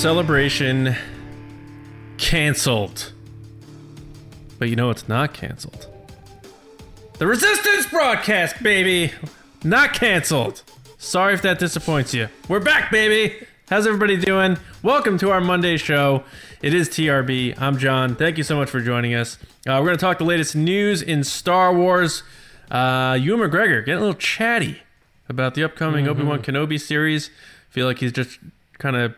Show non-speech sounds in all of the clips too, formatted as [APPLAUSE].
Celebration canceled. But you know it's not canceled. The Resistance broadcast, baby! Not canceled. Sorry if that disappoints you. We're back, baby! How's everybody doing? Welcome to our Monday show. It is TRB. I'm John. Thank you so much for joining us. Uh, we're going to talk the latest news in Star Wars. Uh, Ewan McGregor getting a little chatty about the upcoming Obi Wan Kenobi series. Feel like he's just kind of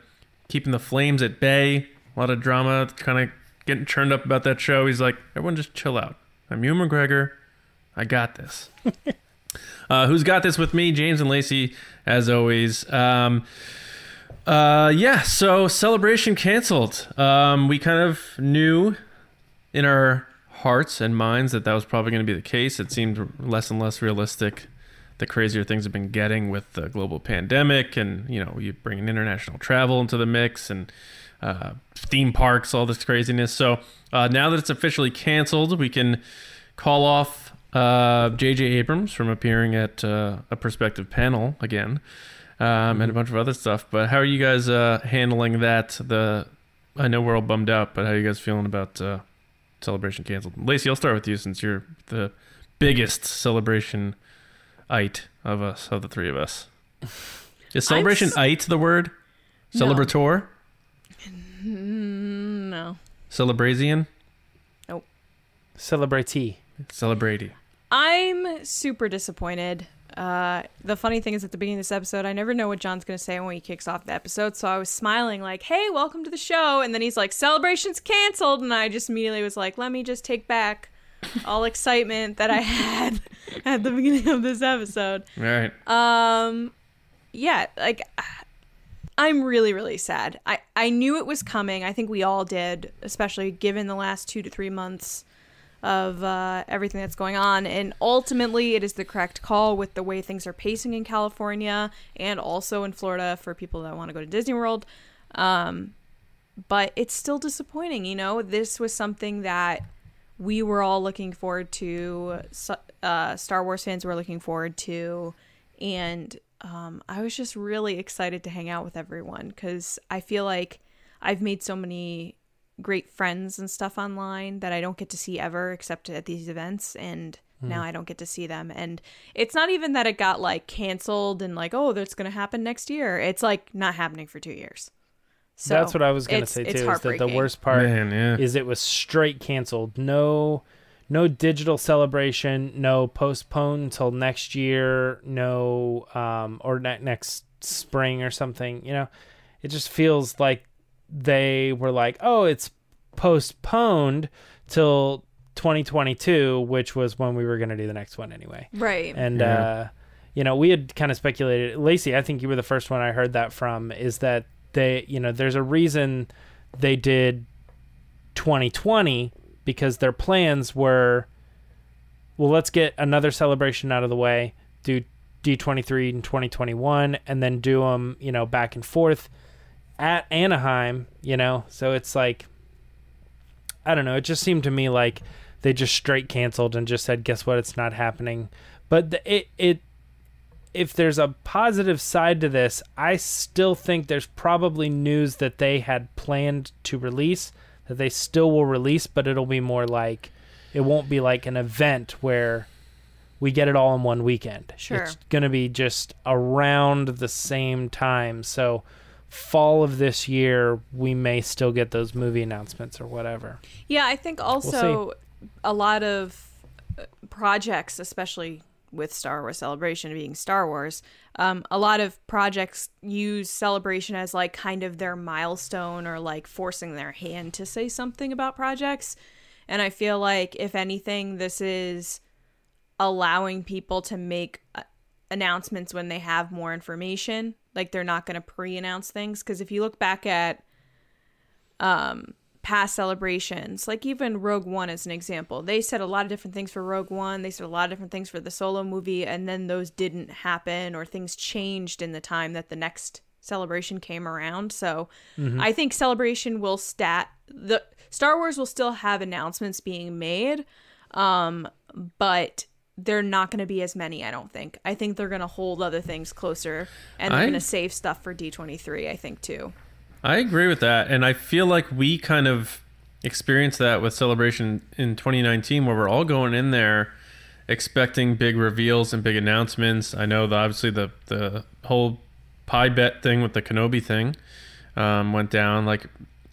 keeping the flames at bay. A lot of drama, kind of getting churned up about that show. He's like, everyone just chill out. I'm Ewan McGregor. I got this. [LAUGHS] uh, who's got this with me? James and Lacey, as always. Um, uh, yeah, so celebration canceled. Um, we kind of knew in our hearts and minds that that was probably going to be the case. It seemed less and less realistic. The crazier things have been getting with the global pandemic, and you know, you bring in international travel into the mix and uh, theme parks, all this craziness. So uh, now that it's officially canceled, we can call off uh, J.J. Abrams from appearing at uh, a prospective panel again, um, and a bunch of other stuff. But how are you guys uh, handling that? The I know we're all bummed out, but how are you guys feeling about uh, celebration canceled? Lacey, I'll start with you since you're the biggest celebration ite of us of the three of us. [LAUGHS] Is celebration s- ite the word? No. Celebrator? No. Celebrazian? Nope. Celebratee. Celebrati. I'm super disappointed. Uh, the funny thing is, at the beginning of this episode, I never know what John's going to say when he kicks off the episode. So I was smiling, like, hey, welcome to the show. And then he's like, celebration's canceled. And I just immediately was like, let me just take back all excitement that I [LAUGHS] had at the beginning of this episode. All right. Um, yeah, like I'm really really sad. I I knew it was coming. I think we all did, especially given the last 2 to 3 months of uh, everything that's going on and ultimately it is the correct call with the way things are pacing in California and also in Florida for people that want to go to Disney World. Um, but it's still disappointing, you know. This was something that we were all looking forward to. Uh, Star Wars fans were looking forward to, and um, I was just really excited to hang out with everyone because I feel like I've made so many great friends and stuff online that I don't get to see ever except at these events, and now I don't get to see them. And it's not even that it got like canceled and like oh that's gonna happen next year. It's like not happening for two years. So That's what I was gonna say too. Is that the heartbreaking. worst part Man, yeah. is it was straight canceled. No, no digital celebration. No postponed until next year. No, um, or ne- next spring or something. You know, it just feels like they were like, oh, it's postponed till 2022, which was when we were gonna do the next one anyway. Right. And Yeah. uh, you know, we had kind of speculated. Lacey, I think you were the first one I heard that from. Is that they, you know, there's a reason they did 2020 because their plans were, well, let's get another celebration out of the way, do D23 in 2021, and then do them, you know, back and forth at Anaheim. You know, so it's like, I don't know. It just seemed to me like they just straight canceled and just said, "Guess what? It's not happening." But the, it it if there's a positive side to this, I still think there's probably news that they had planned to release that they still will release, but it'll be more like it won't be like an event where we get it all in one weekend. Sure. It's going to be just around the same time. So fall of this year, we may still get those movie announcements or whatever. Yeah, I think also a lot of uh, projects, especially with Star Wars Celebration being Star Wars, um, a lot of projects use Celebration as like kind of their milestone or like forcing their hand to say something about projects. And I feel like, if anything, this is allowing people to make uh, announcements when they have more information. Like they're not going to pre announce things. Because if you look back at um, past celebrations, like even Rogue One as an example. They said a lot of different things for Rogue One, they said a lot of different things for the solo movie, and then those didn't happen or things changed in the time that the next celebration came around. So I think celebration will stat the Star Wars will still have announcements being made, um, but they're not going to be as many. I don't think. I think they're going to hold other things closer, and they're going to save stuff for D twenty three. I think too. I agree with that, and I feel like we kind of experienced that with Celebration in 2019, where we're all going in there expecting big reveals and big announcements. I know, the, obviously, the the whole pie bet thing with the Kenobi thing um, went down. Like,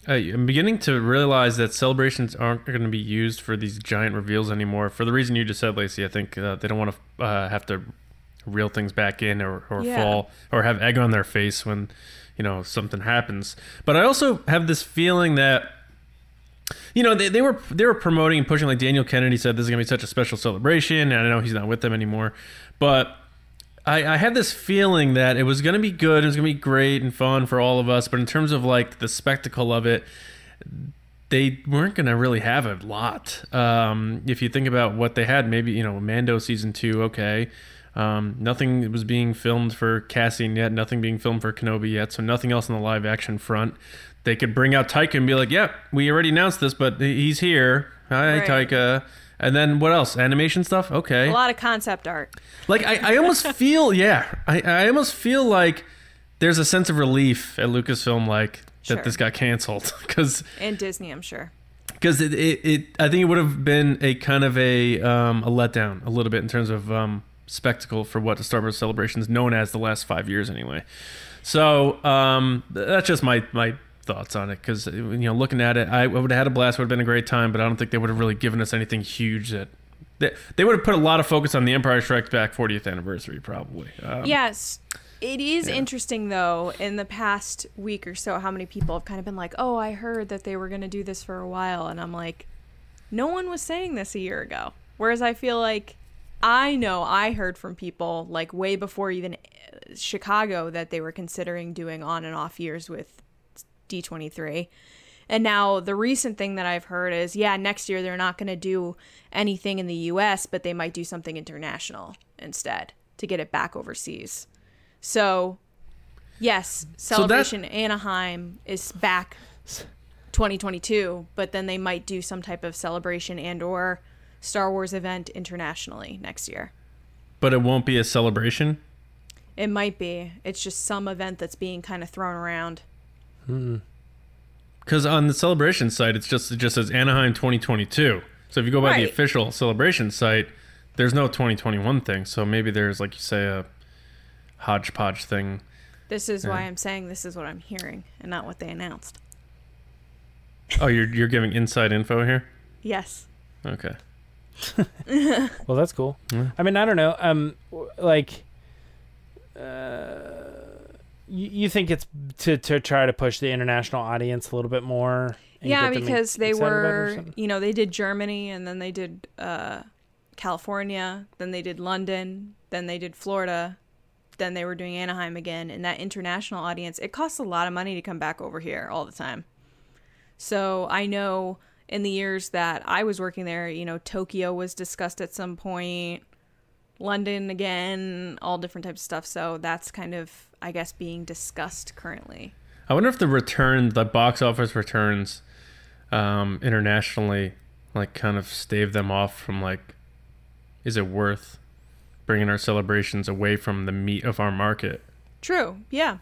I'm beginning to realize that celebrations aren't going to be used for these giant reveals anymore. For the reason you just said, Lacey, I think uh, they don't want to uh, have to reel things back in or, or Yeah. fall or have egg on their face when you know something happens. But I also have this feeling that you know they, they were they were promoting and pushing like Daniel Kennedy said this is gonna be such a special celebration, and I know he's not with them anymore, but. I, I had this feeling that it was to be good. It was to be great and fun for all of us. But in terms of like the spectacle of it, they weren't going to really have a lot. Um, if you think about what they had, maybe, you know, Mando season two, okay. Um, nothing was being filmed for Cassian yet, nothing being filmed for Kenobi yet, so nothing else on the live action front. They could bring out Taika and be like, yep, we already announced this, but he's here. Hi, Right. Taika. And then what else? Animation stuff? Okay. A lot of concept art. Like I, I almost [LAUGHS] feel yeah. I, I almost feel like there's a sense of relief at Lucasfilm like Sure. that this got canceled [LAUGHS] because And Disney, I'm sure. because it, it, it I think it would have been a kind of a um, a letdown a little bit in terms of um, spectacle for what the Star Wars celebration is known as the last five years anyway. So um, that's just my my thoughts on it because you know looking at it, I would have had a blast. Would have been a great time, but I don't think they would have really given us anything huge that. They, they would have put a lot of focus on the Empire Strikes Back 40th anniversary, probably. Um, Yes. It is yeah. interesting though, in the past week or so, how many people have kind of been like, Oh, I heard that they were gonna do this for a while and I'm like, No one was saying this a year ago. Whereas I feel like I know I heard from people like way before even uh, Chicago that they were considering doing on and off years with D23. And now the recent thing that I've heard is yeah, next year they're not going to do anything in the US, but they might do something international instead to get it back overseas. So, yes, that- Celebration Anaheim is back 2022, but then they might do some type of celebration and or Star Wars event internationally next year. But it won't be a celebration. It might be. It's just some event that's being kind of thrown around. Hmm. Because on the celebration site, it's just it just says Anaheim 2022. So if you go by the official celebration site, there's no 2021 thing. So maybe there's like you say a hodgepodge thing. This is why I'm saying this is what I'm hearing and not what they announced. Oh, you're you're giving inside info here. Yes. Okay. Well, that's cool. Yeah. I mean, I don't know. Um, like, uh, you, you think it's to to try to push the international audience a little bit more? yeah, because they excited about it or were, you know, they did Germany and then they did uh, California, then they did London, then they did Florida, then they were doing Anaheim again. And that international audience, it costs a lot of money to come back over here all the time. So I know in the years that I was working there, you know, Tokyo was discussed at some point, London again, all different types of stuff. So that's kind of, I guess, being discussed currently. I wonder if the return, the box office returns, um, internationally, like kind of stave them off from like, is it worth bringing our celebrations away from the meat of our market? True. Yeah.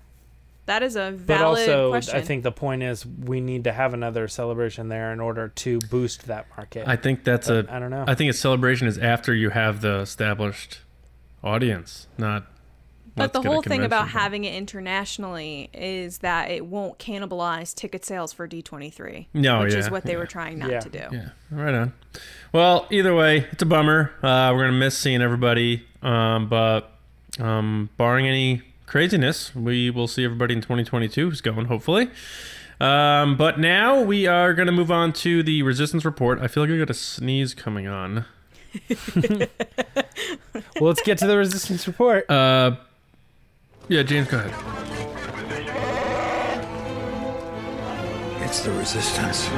That is a valid question. But also, question. I think the point is we need to have another celebration there in order to boost that market. I think that's But a. I don't know. I think a celebration is after you have the established audience, not. but the whole thing about convention. having it internationally is that it won't cannibalize ticket sales for D23, No, which yeah, is what they yeah. were trying not Yeah. to do. Yeah, right on. Well, either way, it's a bummer. Uh, we're gonna miss seeing everybody, um, but um, barring any craziness, we will see everybody in 2022 who's going, hopefully. Um, but now we are gonna move on to the resistance report. I feel like I got a sneeze coming on. [LAUGHS] well, let's get to the resistance report. Uh, yeah, James, go ahead. It's the resistance.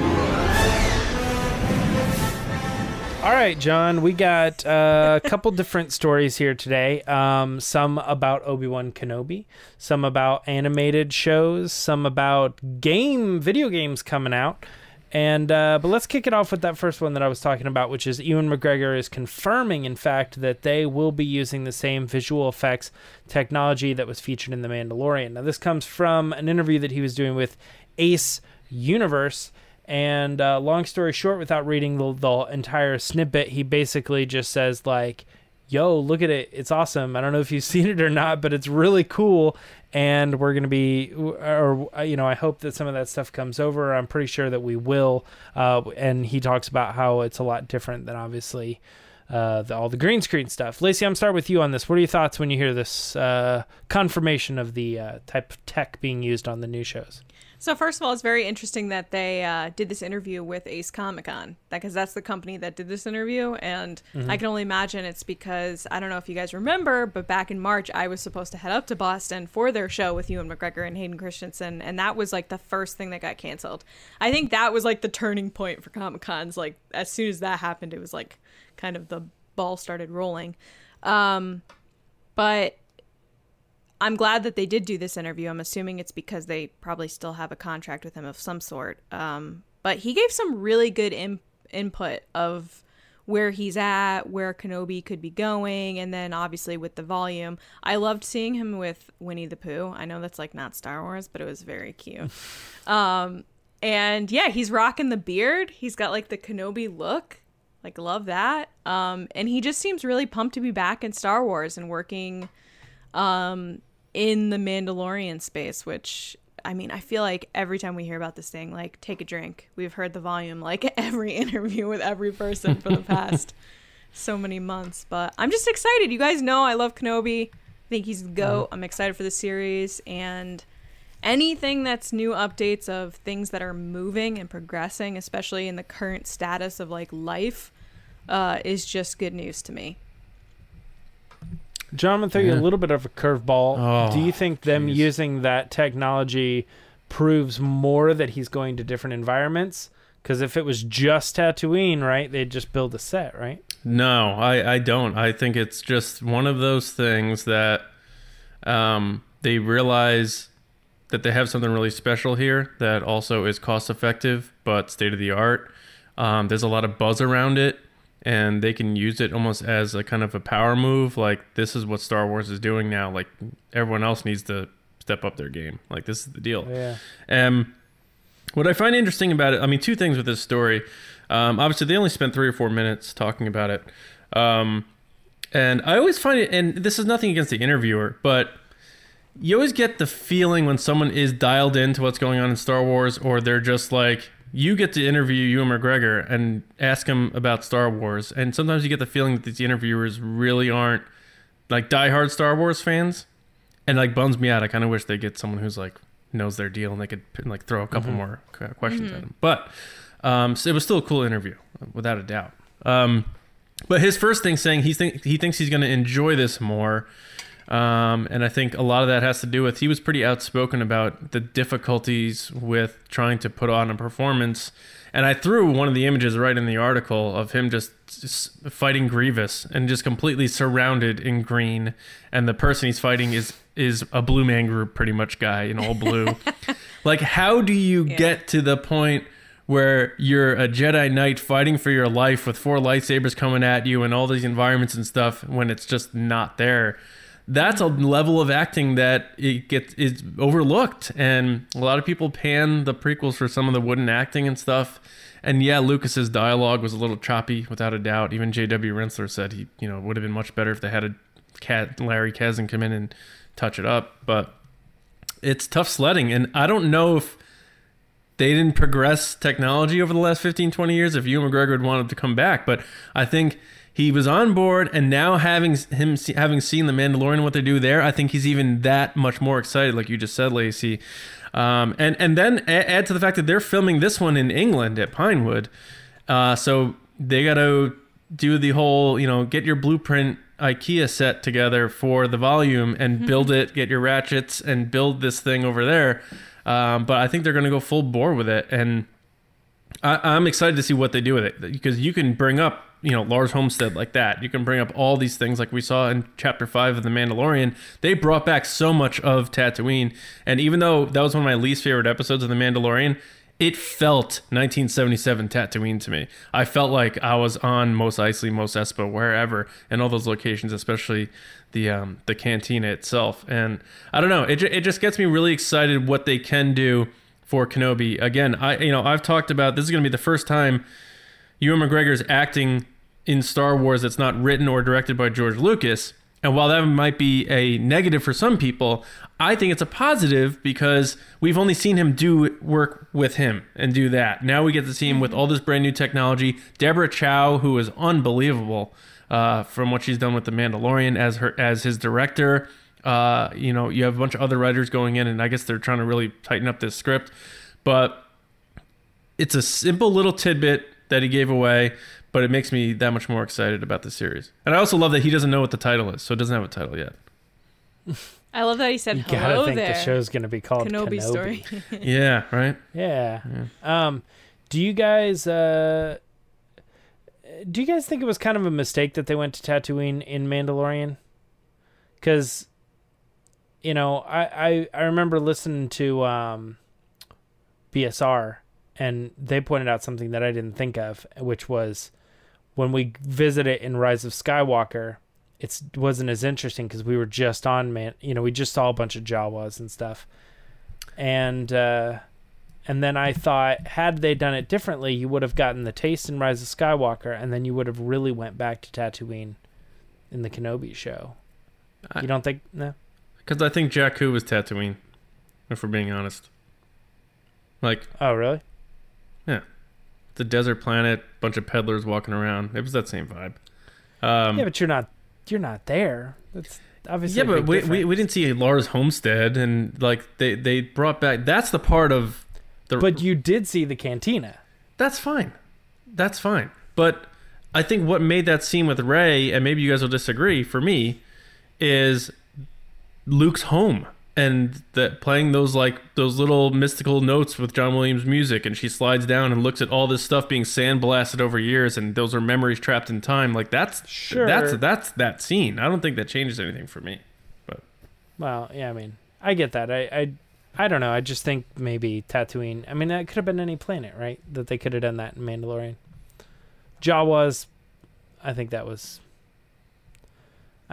All right, John, we got uh, a couple different stories here today. Um, some about Obi Wan Kenobi, some about animated shows, some about game video games coming out, And uh, but let's kick it off with that first one that I was talking about, which is Ewan McGregor is confirming, in fact, that they will be using the same visual effects technology that was featured in The Mandalorian. Now, this comes from an interview that he was doing with Ace Universe. And uh, long story short, without reading the, the entire snippet, he basically just says like, "Yo, look at it! It's awesome. I don't know if you've [LAUGHS] seen it or not, but it's really cool." and we're to be or you know i hope that some of that stuff comes over i'm pretty sure that we will uh, and he talks about how it's a lot different than obviously uh, the, all the green screen stuff lacey i'm start with you on this what are your thoughts when you hear this uh, confirmation of the uh, type of tech being used on the new shows so first of all, it's very interesting that they uh, did this interview with Ace Comic Con, because that's the company that did this interview, and mm-hmm. I can only imagine it's because I don't know if you guys remember, but back in March I was supposed to head up to Boston for their show with Ewan McGregor and Hayden Christensen, and that was like the first thing that got canceled. I think that was like the turning point for Comic Cons. Like as soon as that happened, it was like kind of the ball started rolling. Um, but I'm glad that they did do this interview. I'm assuming it's because they probably still have a contract with him of some sort. Um, but he gave some really good in- input of where he's at, where Kenobi could be going, and then obviously with the volume. I loved seeing him with Winnie the Pooh. I know that's like not Star Wars, but it was very cute. [LAUGHS] um, and yeah, he's rocking the beard. He's got like the Kenobi look. Like love that. Um, and he just seems really pumped to be back in Star Wars and working um in the Mandalorian space, which I mean, I feel like every time we hear about this thing, like take a drink. We've heard the volume like [LAUGHS] every interview with every person for the past [LAUGHS] so many months. But I'm just excited. You guys know I love Kenobi. I think he's the goat. I'm excited for the series and anything that's new updates of things that are moving and progressing, especially in the current status of like life, uh, is just good news to me. John, I'm gonna throw you a little bit of a curveball. Oh, Do you think them geez. using that technology proves more that he's going to different environments? Because if it was just Tatooine, right, they'd just build a set, right? No, I, I don't. I think it's just one of those things that um, they realize that they have something really special here that also is cost effective but state of the art. Um, there's a lot of buzz around it and they can use it almost as a kind of a power move like this is what star wars is doing now like everyone else needs to step up their game. Like this is the deal. Yeah. Um what i find interesting about it i mean two things with this story. Um, obviously they only spent three or four minutes talking about it. Um, and i always find it and this is nothing against the interviewer but you always get the feeling when someone is dialed into what's going on in star wars or they're just like you get to interview Ewan McGregor and ask him about Star Wars, and sometimes you get the feeling that these interviewers really aren't like diehard Star Wars fans, and like bums me out. I kind of wish they get someone who's like knows their deal and they could like throw a couple mm-hmm. more questions mm-hmm. at him. But um, so it was still a cool interview, without a doubt. Um, but his first thing saying he think he thinks he's going to enjoy this more um, and I think a lot of that has to do with he was pretty outspoken about the difficulties with trying to put on a performance. And I threw one of the images right in the article of him just, just fighting Grievous and just completely surrounded in green. And the person he's fighting is is a Blue Man Group pretty much guy in all blue. [LAUGHS] like, how do you yeah. get to the point? where you're a Jedi Knight fighting for your life with four lightsabers coming at you and all these environments and stuff when it's just not there that's a level of acting that it gets is overlooked. And a lot of people pan the prequels for some of the wooden acting and stuff. And yeah lucas's dialogue was a little choppy without a doubt. Even jw Rinzler said he you know would have been much better if they had a cat larry Kasdan come in and touch it up. But it's tough sledding. And i don't know if they didn't progress technology over the last 15 20 years if Ewan McGregor had wanted to come back. But i think he was on board, and now having him having seen the Mandalorian what they do there, I think he's even that much more excited, like you just said, Lacey. Um, and and then add to the fact that they're filming this one in England at Pinewood, uh, so they got to do the whole you know get your blueprint IKEA set together for the volume and mm-hmm. build it, get your ratchets and build this thing over there. Um, but I think they're going to go full bore with it, and I, am excited to see what they do with it because you can bring up you know Lars Homestead like that. You can bring up all these things like we saw in chapter 5 of The Mandalorian. They brought back so much of Tatooine and even though that was one of my least favorite episodes of The Mandalorian, it felt 1977 Tatooine to me. I felt like I was on Mos Eisley, Mos Espa, wherever, and all those locations, especially the um, the cantina itself. And I don't know, it it just gets me really excited what they can do for Kenobi. Again, I you know I've talked about this is going to be the first time Ewan McGregor's acting in Star Wars that's not written or directed by George Lucas. And while that might be a negative for some people, I think it's a positive because we've only seen him do work with him and do that. Now we get to see him with all this brand new technology. Deborah Chow, who is unbelievable uh, from what she's done with The Mandalorian as her as his director. Uh, you know, you have a bunch of other writers going in, and I guess they're trying to really tighten up this script. But it's a simple little tidbit that he gave away, but it makes me that much more excited about the series. And I also love that he doesn't know what the title is, so it doesn't have a title yet. [LAUGHS] I love that he said You hello gotta think there. the show's gonna be called Kenobi, Kenobi, story. [LAUGHS] yeah, right. Yeah. Um, do you guys uh, do you guys think it was kind of a mistake that they went to Tatooine in Mandalorian? Because you know, I, I I remember listening to um, BSR, and they pointed out something that I didn't think of, which was when we visit it in Rise of Skywalker. It wasn't as interesting because we were just on man. You know, we just saw a bunch of Jawas and stuff, and. uh and then I thought, had they done it differently, you would have gotten the taste in Rise of Skywalker, and then you would have really went back to Tatooine in the Kenobi show. I- you don't think? No. Because I think Jakku was Tatooine, if we're being honest. Like, Oh, really? The desert planet, bunch of peddlers walking around. It was that same vibe. Um, yeah, but you're not. You're not there. That's obviously. yeah, but we, we, we didn't see Lars Homestead, and like they, they brought back. That's the part of the. But you did see the cantina. That's fine. That's fine. But I think what made that scene with Rey, and maybe you guys will disagree, for me, is Luke's home and that playing those like those little mystical notes with John Williams music, and she slides down and looks at all this stuff being sandblasted over years, and those are memories trapped in time. Like that's Sure. that's that's that scene. I don't think that changes anything for me. But well, yeah, I mean, I get that. I, I, I don't know. I just think maybe Tatooine. I mean, that could have been any planet, right? That they could have done that in Mandalorian. Jawas, I think that was.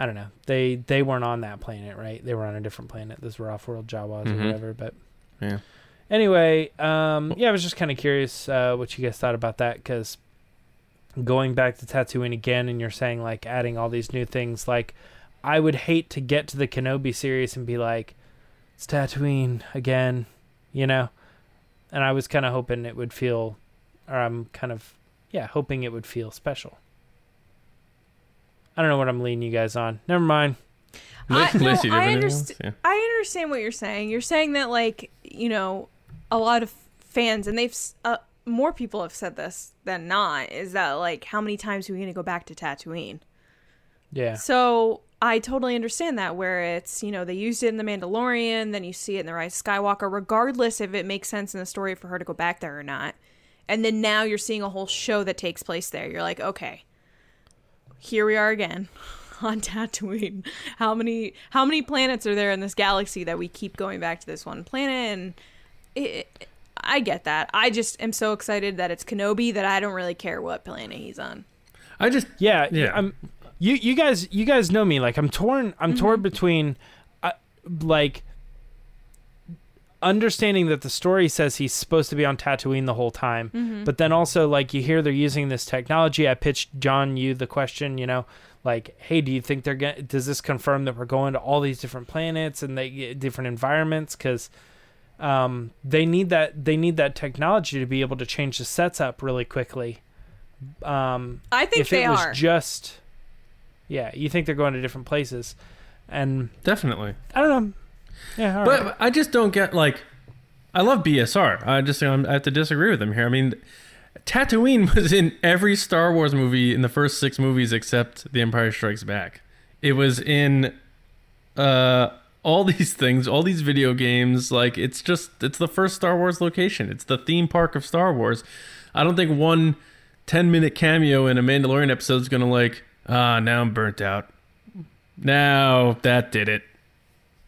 I don't know. They they weren't on that planet, right? They were on a different planet. Those were off-world Jawas Mhm. or whatever. But Yeah. Anyway, um, yeah, I was just kind of curious uh, what you guys thought about that because going back to Tatooine again, and you're saying like adding all these new things. Like, I would hate to get to the Kenobi series and be like, it's Tatooine again, you know. And I was kind of hoping it would feel, or I'm kind of, yeah, hoping it would feel special. I don't know what I'm leading you guys on. Never mind. I, no, Lacey, do you have I, underst- Yeah. I understand what you're saying. You're saying that, like, you know, a lot of fans, and they've, uh, more people have said this than not, is that, like, how many times are we going to go back to Tatooine? Yeah. So I totally understand that, where it's, you know, they used it in The Mandalorian, then you see it in The Rise of Skywalker, regardless if it makes sense in the story for her to go back there or not. And then now you're seeing a whole show that takes place there. You're like, okay, here we are again [LAUGHS] on Tatooine. How many how many planets are there in this galaxy that we keep going back to this one planet? And it, I get that. I just am so excited that it's Kenobi that I don't really care what planet he's on. I just Yeah, Yeah. yeah. I'm, you you guys you guys know me. Like I'm torn. I'm torn between, uh, like, understanding that the story says he's supposed to be on Tatooine the whole time, but then also like you hear they're using this technology. I pitched John you the question. You know, like, hey, do you think they're going? to Does this confirm that we're going to all these different planets and they get different environments? Because um, they need that they need that technology to be able to change the sets up really quickly. Um, I think if they it was are. just yeah you think they're going to different places and definitely. i don't know yeah all But right. I just don't get like. I love BSR. I just I'm, I have to disagree with him here. I mean, Tatooine [LAUGHS] was in every Star Wars movie in the first six movies except The Empire Strikes Back. It was in uh, all [LAUGHS] these things, all these video games. Like it's just it's the first Star Wars location. It's the theme park of Star Wars. I don't think one 10 minute cameo in a Mandalorian episode is gonna like ah now I'm burnt out. Now that did it.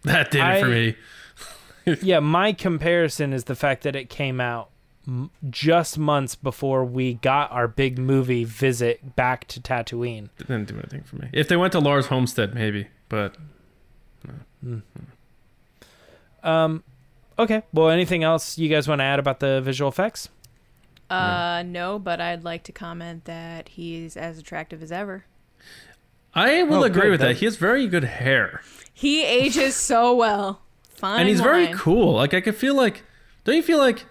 [LAUGHS] That did it for me. [LAUGHS] yeah my comparison is the fact that it came out m- just months before we got our big movie visit back to Tatooine. Didn't do anything for me. If they went to Lars Homestead, maybe, but no. Um, okay. Well, anything else you guys want to add about the visual effects? Uh, no, but I'd like to comment that he's as attractive as ever. I will Oh, agree good, with that. He has very good hair, He ages so well. Fine. and he's very cool. Like I could feel like, don't you feel like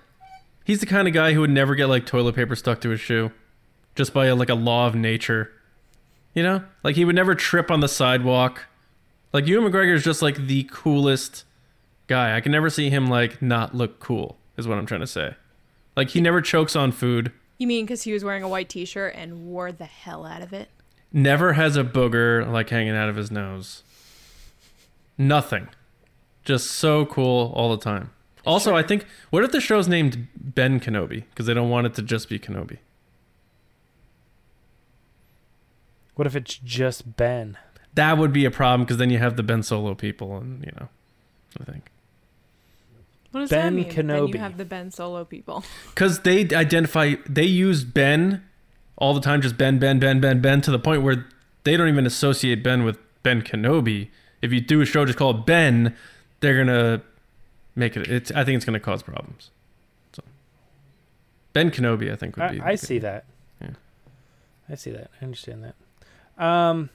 he's the kind of guy who would never get like toilet paper stuck to his shoe, just by like a law of nature. You know, like he would never trip on the sidewalk. Like Ewan McGregor is just like the coolest guy. I can never see him like not look cool. Is what I'm trying to say. Like he never chokes on food. You mean because he was wearing a white T-shirt and wore the hell out of it? Never has a booger like hanging out of his nose. Nothing. Just so cool all the time. Also, I think what if the show's named Ben Kenobi because they don't want it to just be Kenobi. What if it's just Ben? That would be a problem because then you have the Ben Solo people and you know, I think What does Ben that mean? Then Kenobi. you have the Ben Solo people. [LAUGHS] because they identify they use Ben all the time, just Ben, Ben, Ben, Ben, Ben to the point where they don't even associate Ben with Ben Kenobi. If you do a show just called Ben, they're gonna make it. It's I think it's gonna cause problems. So Ben Kenobi, I think would be. I, I see that. Yeah. I see that. I understand that. Um,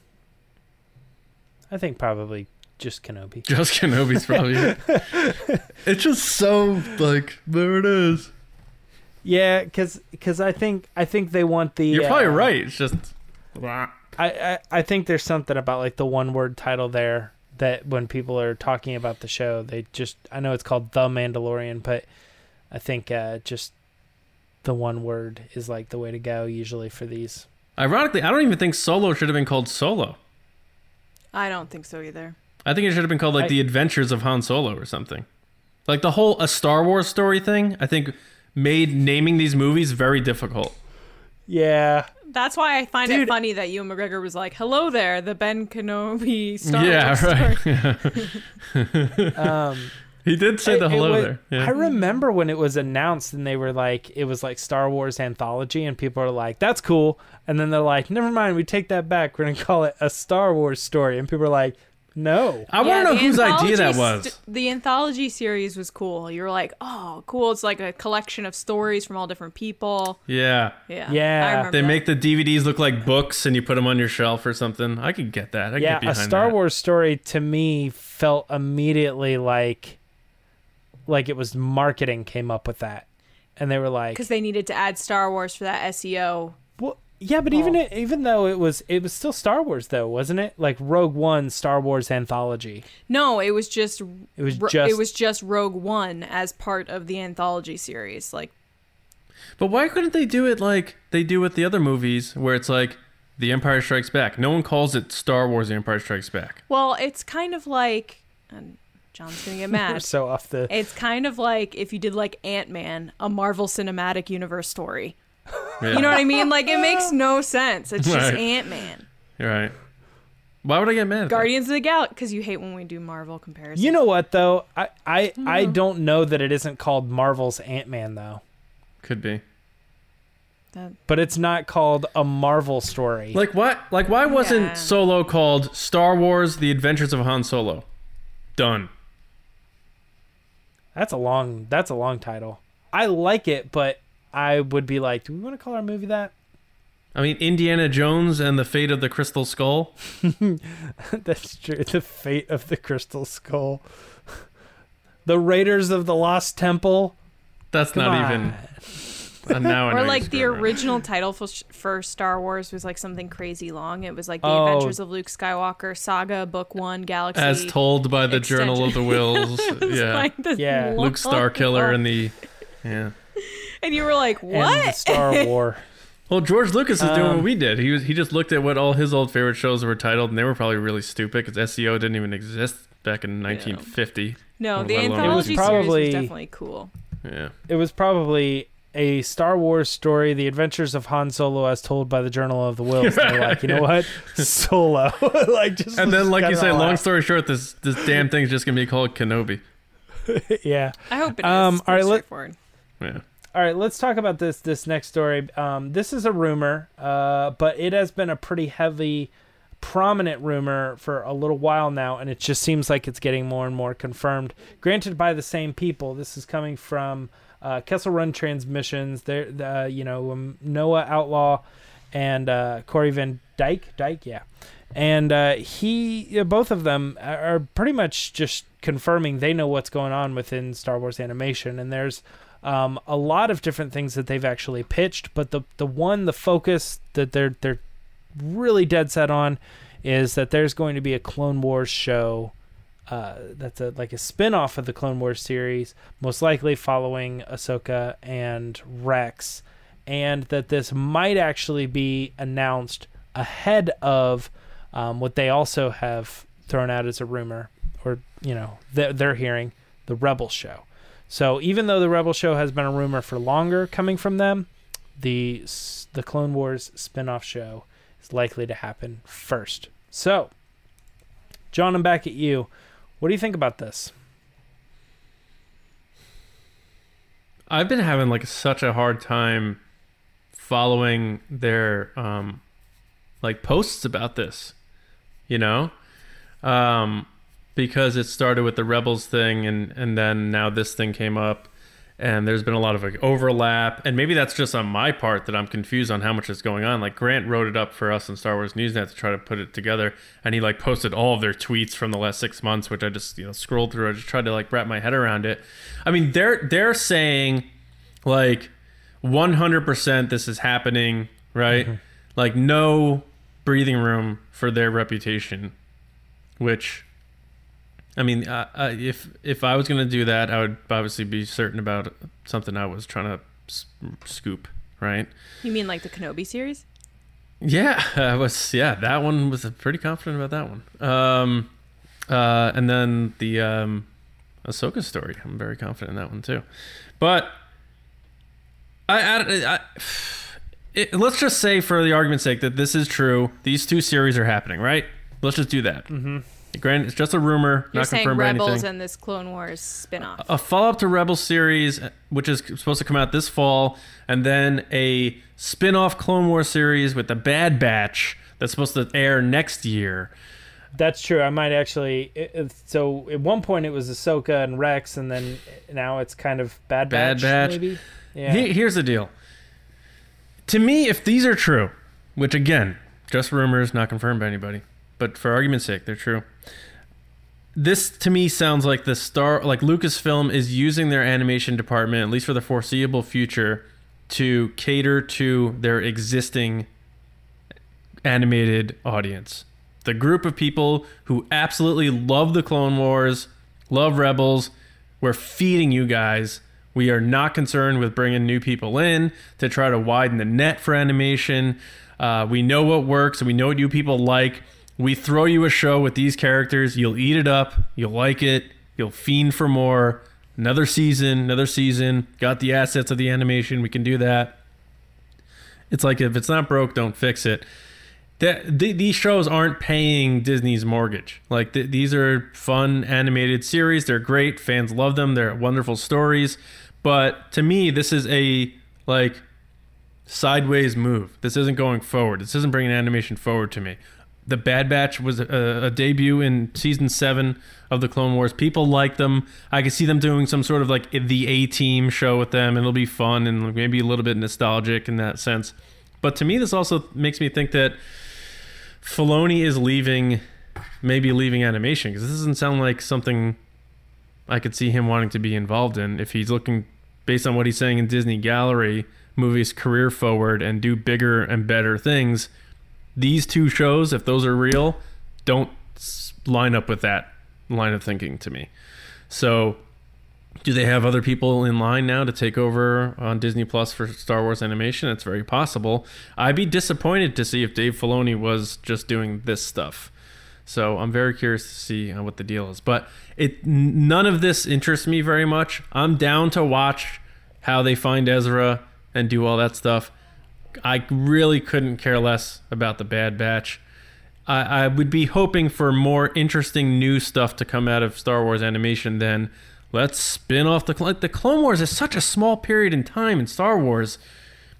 I think probably just Kenobi. [LAUGHS] Just Kenobi's probably. it. [LAUGHS] it's just so like there it is. Yeah, because I think I think they want the. You're probably uh, right. It's just. I, I I think there's something about like the one word title there that when people are talking about the show, they just I know it's called The Mandalorian, but I think uh, just the one word is like the way to go usually for these. Ironically, I don't even think Solo should have been called Solo. I don't think so either. I think it should have been called like I- the Adventures of Han Solo or something. Like the whole a Star Wars story thing. I think made naming these movies very difficult. Yeah, That's why I find it funny that Ewan McGregor was like, "Hello there, the Ben Kenobi Star yeah, Wars story." right. [LAUGHS] um, he did say I- the hello was- there. I remember when it was announced and they were like, it was like Star Wars anthology, and people are like, "That's cool," and then they're like, "Never mind, we take that back. We're gonna call it a Star Wars story," and people are like, "No." I want to know whose idea that was. st- the anthology series was cool. You were like, "Oh, cool! It's like a collection of stories from all different people." yeah. Yeah, Yeah. They that. make the DVDs look like books and you put them on your shelf or something. I could get that. I yeah, get behind a Star that. Wars story to me felt immediately like, like it was marketing came up with that, and they were like, because they needed to add Star Wars for that SEO. Well, yeah, but even Oh. it, even though it was it was still Star Wars though, wasn't it? Like Rogue One Star Wars anthology. No, it was just It was Ro- just it was just Rogue One as part of the anthology series. Like, But why couldn't they do it like they do with the other movies where it's like The Empire Strikes Back? No one calls it Star Wars The Empire Strikes Back. well, it's kind of like, and John's gonna get [LAUGHS] mad. so off the It's kind of like if you did like Ant Man, a Marvel Cinematic Universe story. Yeah. You know what I mean? Like it makes no sense. It's just Right. Ant Man. Right. Why would I get mad? Guardians of the Galaxy, because you hate when we do Marvel comparisons. You know what though? I I, Mm-hmm. I don't know that it isn't called Marvel's Ant Man though. Could be. That- But it's not called a Marvel story. Like what? Like why wasn't Yeah. Solo called Star Wars: The Adventures of Han Solo? Done. that's a long that's a long title. I like it, but I would be like, do we want to call our movie that? I mean, Indiana Jones and the Fate of the Crystal Skull. [LAUGHS] That's true. The fate of the Crystal Skull. [LAUGHS] the Raiders of the Lost Temple. That's Come not on. even. Uh, now I or like the original title for, for Star Wars was like something crazy long. It was like the Oh. Adventures of Luke Skywalker Saga Book One Galaxy. as told by the Journal of the [LAUGHS] Wills. Yeah, like Yeah. Luke long- Starkiller and the. Yeah. And you were like, And what? Star [LAUGHS] War. Well, George Lucas is doing Um, what we did. He was he just looked at what all his old favorite shows were titled, and they were probably really stupid because SEO didn't even exist back in 1950. no, the anthology It was series probably- was definitely cool. Yeah. It was probably a Star Wars story, The Adventures of Han Solo as told by the Journal of the Wills. They're like, you know [LAUGHS] what? Solo. [LAUGHS] like just And then, like you say, long out. story short, this this damn thing's just gonna be called Kenobi. yeah. I hope it is. Um, It's all right, pretty let- straightforward. Yeah. All right, let's talk about this this next story. Um, this is a rumor, uh, but it has been a pretty heavy, prominent rumor for a little while now, and it just seems like it's getting more and more confirmed. Granted, by the same people. This is coming from uh, Kessel Run Transmissions. There, uh, you know, um, Noah Outlaw and uh, Corey Van Dyke. Dyke, yeah, and uh, he, both of them are pretty much just confirming they know what's going on within Star Wars animation, and there's um, a lot of different things that they've actually pitched, but the the one the focus that they're they're really dead set on is that there's going to be a Clone Wars show uh, that's a like a spin-off of the Clone Wars series, most likely following Ahsoka and Rex, and that this might actually be announced ahead of um, what they also have thrown out as a rumor, or you know they're, they're hearing the Rebel show. So even though the Rebel show has been a rumor for longer coming from them, the the Clone Wars spin-off show is likely to happen first. So, John, I'm back at you. What do you think about this? I've been having like such a hard time following their um like posts about this. You know? Um because it started with the rebels thing and and then now this thing came up and there's been a lot of like overlap and maybe that's just on my part that i'm confused on how much is going on. Like grant wrote it up for us in star wars newsnet to try to put it together and he like posted all of their tweets from the last six months which i just you know scrolled through. I just tried to like wrap my head around it. I mean they're they're saying like 100% this is happening right? Mm-hmm. like no breathing room for their reputation which I mean, uh, uh, if if I was going to do that, I would obviously be certain about something I was trying to s- scoop, right? You mean like the Kenobi series? Yeah, I was. Yeah, that one was pretty confident about that one. Um, uh, and then the um, Ahsoka story, I'm very confident in that one too. But I, I, I it, let's just say, for the argument's sake, that this is true. These two series are happening, right? Let's just do that. Mm-hmm. Granted, it's just a rumor, You're not saying confirmed by Rebels anything. and this Clone Wars spinoff. a follow up to Rebels series, uh, which is supposed to come out this fall, and then a spin off Clone Wars series with the Bad Batch that's supposed to air next year. That's true. I might actually. It, it, so at one point it was Ahsoka and Rex, and then now it's kind of Bad Batch. Bad Batch. Maybe. Yeah. He- here's the deal. To me, if these are true, which again, just rumors, not confirmed by anybody, but for argument's sake, they're true. This to me sounds like the star, like Lucasfilm is using their animation department, at least for the foreseeable future, to cater to their existing animated audience. The group of people who absolutely love the Clone Wars, love Rebels, we're feeding you guys. We are not concerned with bringing new people in to try to widen the net for animation. Uh, we know what works and we know what you people like. We throw you a show with these characters. You'll eat it up. You'll like it. You'll fiend for more. Another season, another season. Got the assets of the animation. We can do that. It's like if it's not broke, don't fix it. That th- these shows aren't paying Disney's mortgage. Like th- these are fun animated series. They're great. Fans love them. They're wonderful stories. But to me, this is a like sideways move. This isn't going forward. This isn't bringing animation forward to me. The Bad Batch was a, a debut in season seven of the Clone Wars. People like them. I could see them doing some sort of like the A Team show with them, and it'll be fun and maybe a little bit nostalgic in that sense. But to me, this also makes me think that Filoni is leaving, maybe leaving animation because this doesn't sound like something I could see him wanting to be involved in if he's looking, based on what he's saying in Disney Gallery, movies career forward and do bigger and better things. These two shows, if those are real, don't line up with that line of thinking to me. So, do they have other people in line now to take over on Disney Plus for Star Wars animation? It's very possible. I'd be disappointed to see if Dave Filoni was just doing this stuff. So I'm very curious to see uh, what the deal is. But it none of this interests me very much. I'm down to watch how they find Ezra and do all that stuff. I really couldn't care less about the Bad Batch. I, I would be hoping for more interesting new stuff to come out of Star Wars animation than let's spin off the Cl- the Clone Wars is such a small period in time in Star Wars.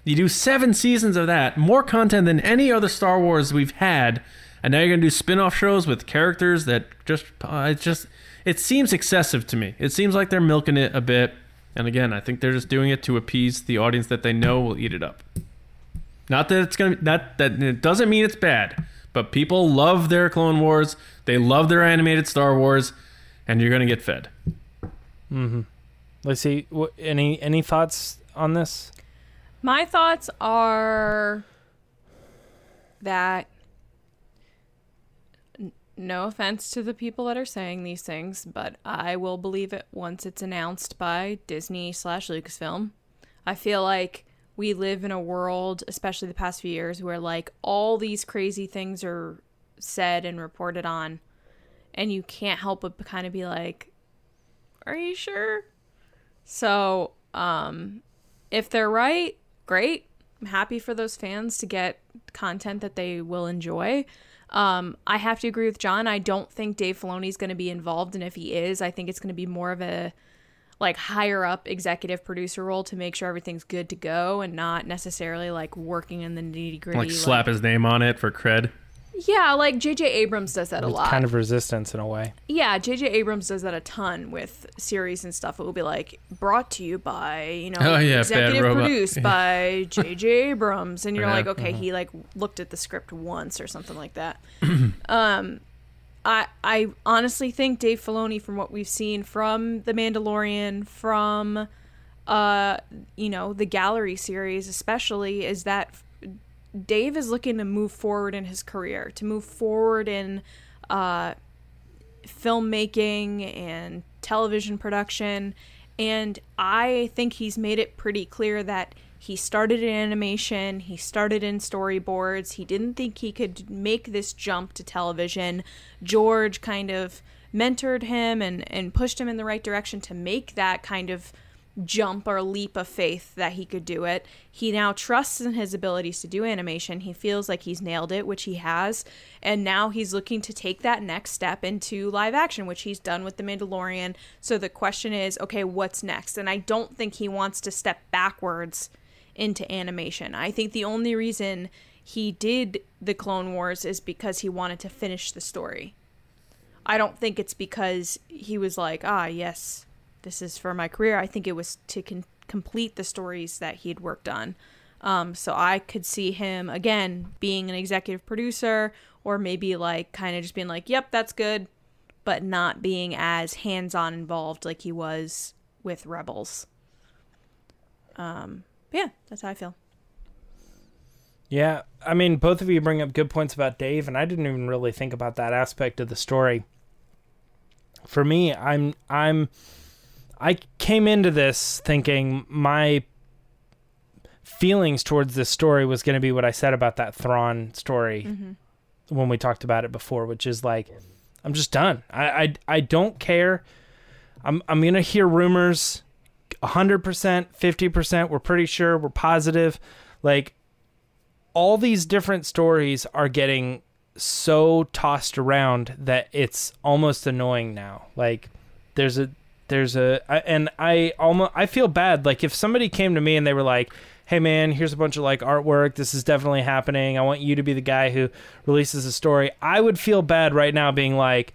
You do seven seasons of that, more content than any other Star Wars we've had, and now you're gonna do spin-off shows with characters that just uh, it just it seems excessive to me. It seems like they're milking it a bit, and again, I think they're just doing it to appease the audience that they know will eat it up. Not that it's gonna not that it doesn't mean it's bad, but people love their Clone Wars. They love their animated Star Wars, and you're gonna get fed. Mm-hmm. Let's see. What, any any thoughts on this? My thoughts are that no offense to the people that are saying these things, but I will believe it once it's announced by Disney slash Lucasfilm. I feel like we live in a world, especially the past few years, where like all these crazy things are said and reported on, and you can't help but kind of be like, "Are you sure?" So, um, if they're right, great. I'm happy for those fans to get content that they will enjoy. Um, I have to agree with John. I don't think Dave Filoni is going to be involved, and if he is, I think it's going to be more of a like higher up executive producer role to make sure everything's good to go, and not necessarily like working in the nitty gritty. Like slap his name on it for cred. Yeah, like J.J. Abrams does that a It's lot. kind of resistance in a way. Yeah, J.J. Abrams does that a ton with series and stuff. It will be like brought to you by you know Oh, yeah, executive produced Yeah. [LAUGHS] by J.J. Abrams, and you're Yeah. like, okay, he like looked at the script once or something like that. [CLEARS THROAT] um, I I honestly think Dave Filoni, from what we've seen from The Mandalorian, from uh, you know, the Gallery series especially, is that Dave is looking to move forward in his career, to move forward in uh, filmmaking and television production. And I think he's made it pretty clear that he started in animation, he started in storyboards, he didn't think he could make this jump to television. George kind of mentored him and, and pushed him in the right direction to make that kind of jump or leap of faith that he could do it. He now trusts in his abilities to do animation. He feels like he's nailed it, which he has. And now he's looking to take that next step into live action, which he's done with The Mandalorian. So the question is okay, what's next? And I don't think he wants to step backwards into animation. I think the only reason he did the Clone Wars is because he wanted to finish the story. I don't think it's because he was like, ah, yes, this is for my career. I think it was to con- complete the stories that he had worked on. Um, so I could see him again being an executive producer, or maybe like kind of just being like, "Yep, that's good," but not being as hands-on involved like he was with Rebels. Um, yeah, that's how I feel. Yeah, I mean, both of you bring up good points about Dave, and I didn't even really think about that aspect of the story. For me, I'm I'm I came into this thinking my feelings towards this story was going to be what I said about that Thrawn story mm-hmm. when we talked about it before, which is like I'm just done. I I, I don't care. I'm I'm going to hear rumors 100%, 50%, we're pretty sure, we're positive. Like all these different stories are getting so tossed around that it's almost annoying now. Like there's a there's a and I almost I feel bad like if somebody came to me and they were like, "Hey man, here's a bunch of like artwork. This is definitely happening. I want you to be the guy who releases a story." I would feel bad right now being like,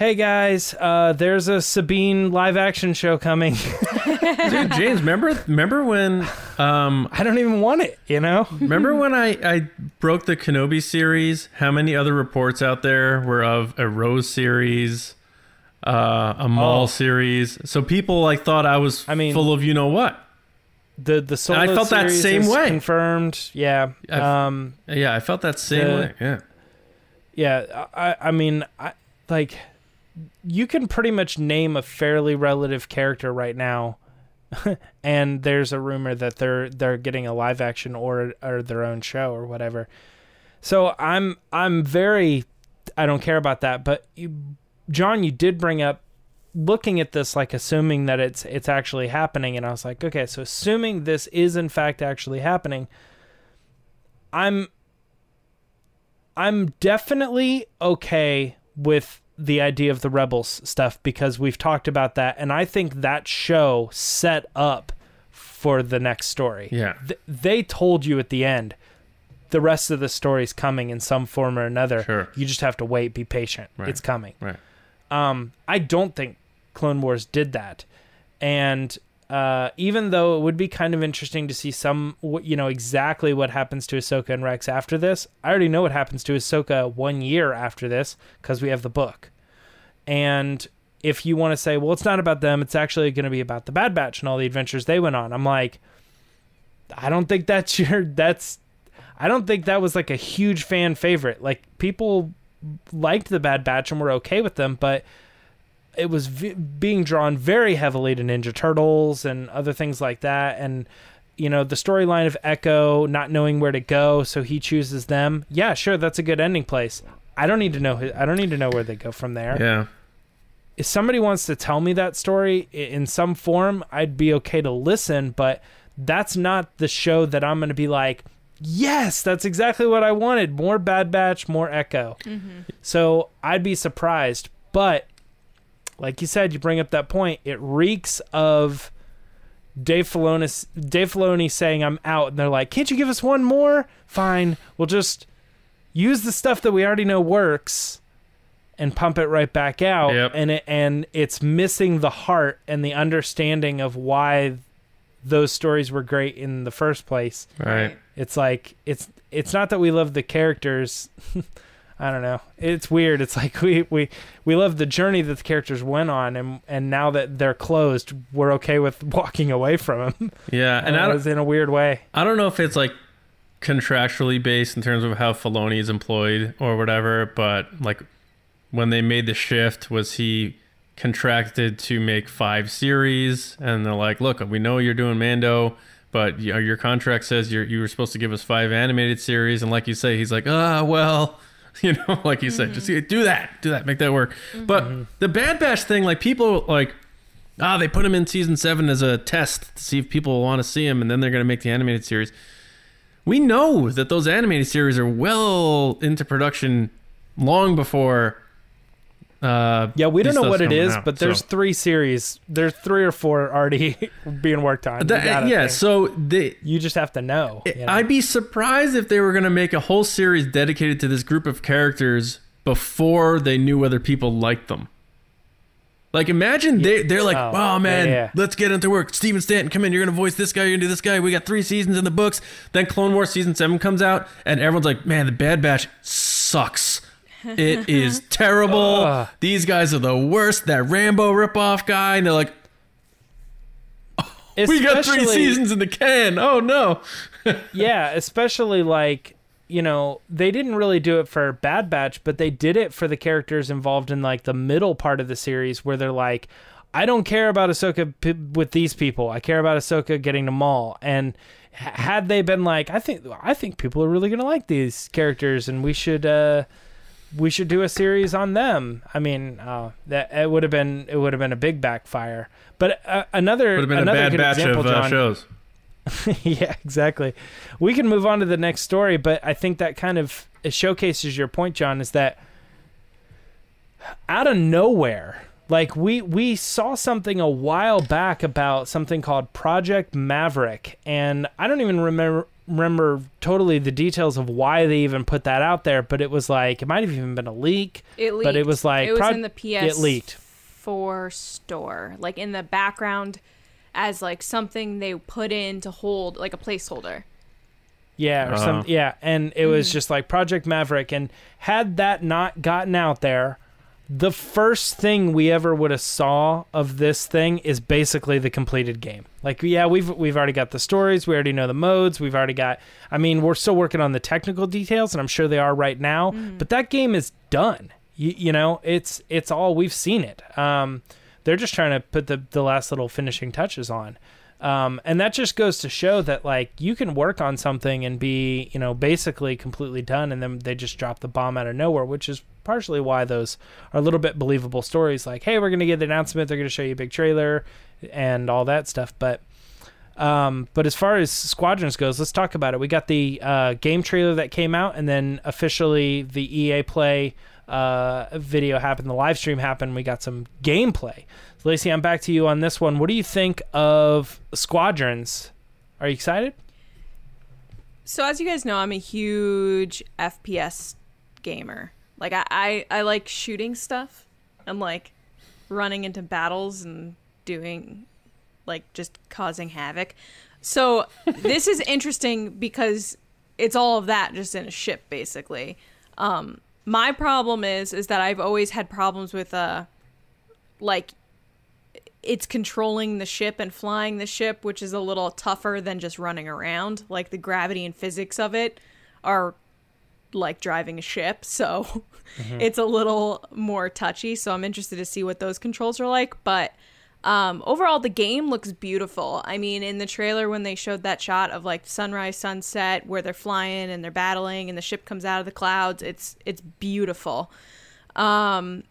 "Hey guys, uh, there's a Sabine live action show coming." [LAUGHS] Dude, James, remember remember when um I don't even want it, you know? remember when I I broke the Kenobi series? How many other reports out there were of a Rose series, uh, a Maul Oh. series? So people like thought I was I mean- full of you know what? The the solo I felt that same way. Confirmed. Yeah. I've- Um Yeah, I felt that same The- way. Yeah. yeah, I I mean, I like you can pretty much name a fairly relative character right now. [LAUGHS] and there's a rumor that they're they're getting a live action or or their own show or whatever. So I'm I'm very I don't care about that, but you John you did bring up looking at this like assuming that it's it's actually happening and I was like, okay, so assuming this is in fact actually happening, I'm I'm definitely okay with the idea of the rebels stuff because we've talked about that and i think that show set up for the next story Yeah. Th- they told you at the end the rest of the story's coming in some form or another Sure. you just have to wait be patient Right. it's coming Right. um, I don't think Clone Wars did that, and uh, even though it would be kind of interesting to see some, you know, exactly what happens to Ahsoka and Rex after this, I already know what happens to Ahsoka one year after this because we have the book, and if you want to say, well, it's not about them, it's actually going to be about the Bad Batch and all the adventures they went on. I'm like, I don't think that's [LAUGHS] your that's. I don't think that was like a huge fan favorite. Like people liked the Bad Batch and were okay with them, but it was v- being drawn very heavily to Ninja Turtles and other things like that. And you know the storyline of Echo not knowing where to go, so he chooses them. Yeah, sure, that's a good ending place. I don't need to know. I don't need to know where they go from there. Yeah. If somebody wants to tell me that story in some form, I'd be okay to listen. But that's not the show that I'm going to be like. Yes, that's exactly what I wanted. More Bad Batch, more Echo. Mm-hmm. So I'd be surprised. But like you said, you bring up that point. It reeks of Dave Filoni, Dave Filoni saying, "I'm out," and they're like, "Can't you give us one more?" Fine, we'll just use the stuff that we already know works and pump it right back out. Yep. And it, and it's missing the heart and the understanding of why those stories were great in the first place. Right. It's like it's it's not that we love the characters. [LAUGHS] I don't know. It's weird. It's like [LAUGHS] we we we love the journey that the characters went on, and and now that they're closed, we're okay with [LAUGHS] walking away from them. Yeah. And I was in a weird way. I don't know if it's like contractually based in terms of how Filoni is employed or whatever, but like when they made the shift, was he contracted to make five series? And they're like, look, we know you're doing Mando, but your contract says you're you were supposed to give us five animated series. And like you say, he's like, ah, well. [LAUGHS] You know, like you said, just mm-hmm. do that, do that, make that work. Mm-hmm. But mm-hmm. the Bad Batch thing, like people like, ah, they put him in season seven as a test to see if people want to see him, and then they're going to make the animated series. We know that those animated series are well into production long before. Uh, Yeah, we don't know what it is, out, but there's so- three series. There's three or four already [LAUGHS] being worked on. That- yeah. think. So they, you just have to know. you know? I'd be surprised if they were going to make a whole series dedicated to this group of characters before they knew whether people liked them. Like, imagine they, they're like, Oh, oh, man, yeah, yeah. let's get into work. Stephen Stanton, come in. You're going to voice this guy. You're going to do this guy. We got three seasons in the books. Then Clone Wars Season 7 comes out, and everyone's like, man, the Bad Batch sucks. It is terrible. Ugh. These guys are the worst. That Rambo ripoff guy. And they're like, we got three seasons in the can. Oh, no. [LAUGHS] yeah, especially like you know they didn't really do it for Bad Batch, but they did it for the characters involved in like the middle part of the series where they're like, I don't care about Ahsoka p- with these people. I care about Ahsoka getting to Maul. And h- had they been like, I think I think people are really gonna like these characters, and we should. uh we should do a series on them. I mean, uh, that it would have been it would have been a big backfire. But uh, another Would have been a another bad good batch example, of uh, John, shows. [LAUGHS] yeah, exactly. We can move on to the next story, but I think that kind of showcases your point, John, is that out of nowhere, like we we saw something a while back about something called Project Maverick, and I don't even remember remember totally the details of why they even put that out there, but it was like it might have even been a leak. It leaked. But it was like it was proj- in the PS. it leaked. for store, like in the background, as like something they put in to hold, like a placeholder. Yeah, or Uh-huh. some yeah, and it was just like Project Maverick and had that not gotten out there, the first thing we ever would have saw of this thing is basically the completed game. Like yeah, we've we've already got the stories, we already know the modes, we've already got I mean, we're still working on the technical details and I'm sure they are right now, but that game is done. You, you know, it's it's all we've seen it. Um they're just trying to put the the last little finishing touches on. Um, and that just goes to show that like you can work on something and be you know basically completely done and then they just drop the bomb out of nowhere which is partially why those are a little bit believable stories like hey we're going to get the announcement they're going to show you a big trailer and all that stuff. But um, but as far as squadrons goes let's talk about it. We got the uh, game trailer that came out and then officially the ea play uh, video happened, the live stream happened. We got some gameplay. So Lacey, I'm back to you on this one. What do you think of Squadrons? Are you excited? So as you guys know, I'm a huge FPS gamer. Like I, I, I like shooting stuff and like running into battles and doing like just causing havoc. So [LAUGHS] this is interesting because it's all of that just in a ship basically. Um my problem is is that I've always had problems with uh like it's controlling the ship and flying the ship, which is a little tougher than just running around. Like the gravity and physics of it are like driving a ship, so [LAUGHS] mm-hmm. it's a little more touchy. So I'm interested to see what those controls are like. But um, overall, the game looks beautiful. I mean, in the trailer when they showed that shot of like sunrise, sunset, where they're flying and they're battling, and the ship comes out of the clouds, it's it's beautiful. Um,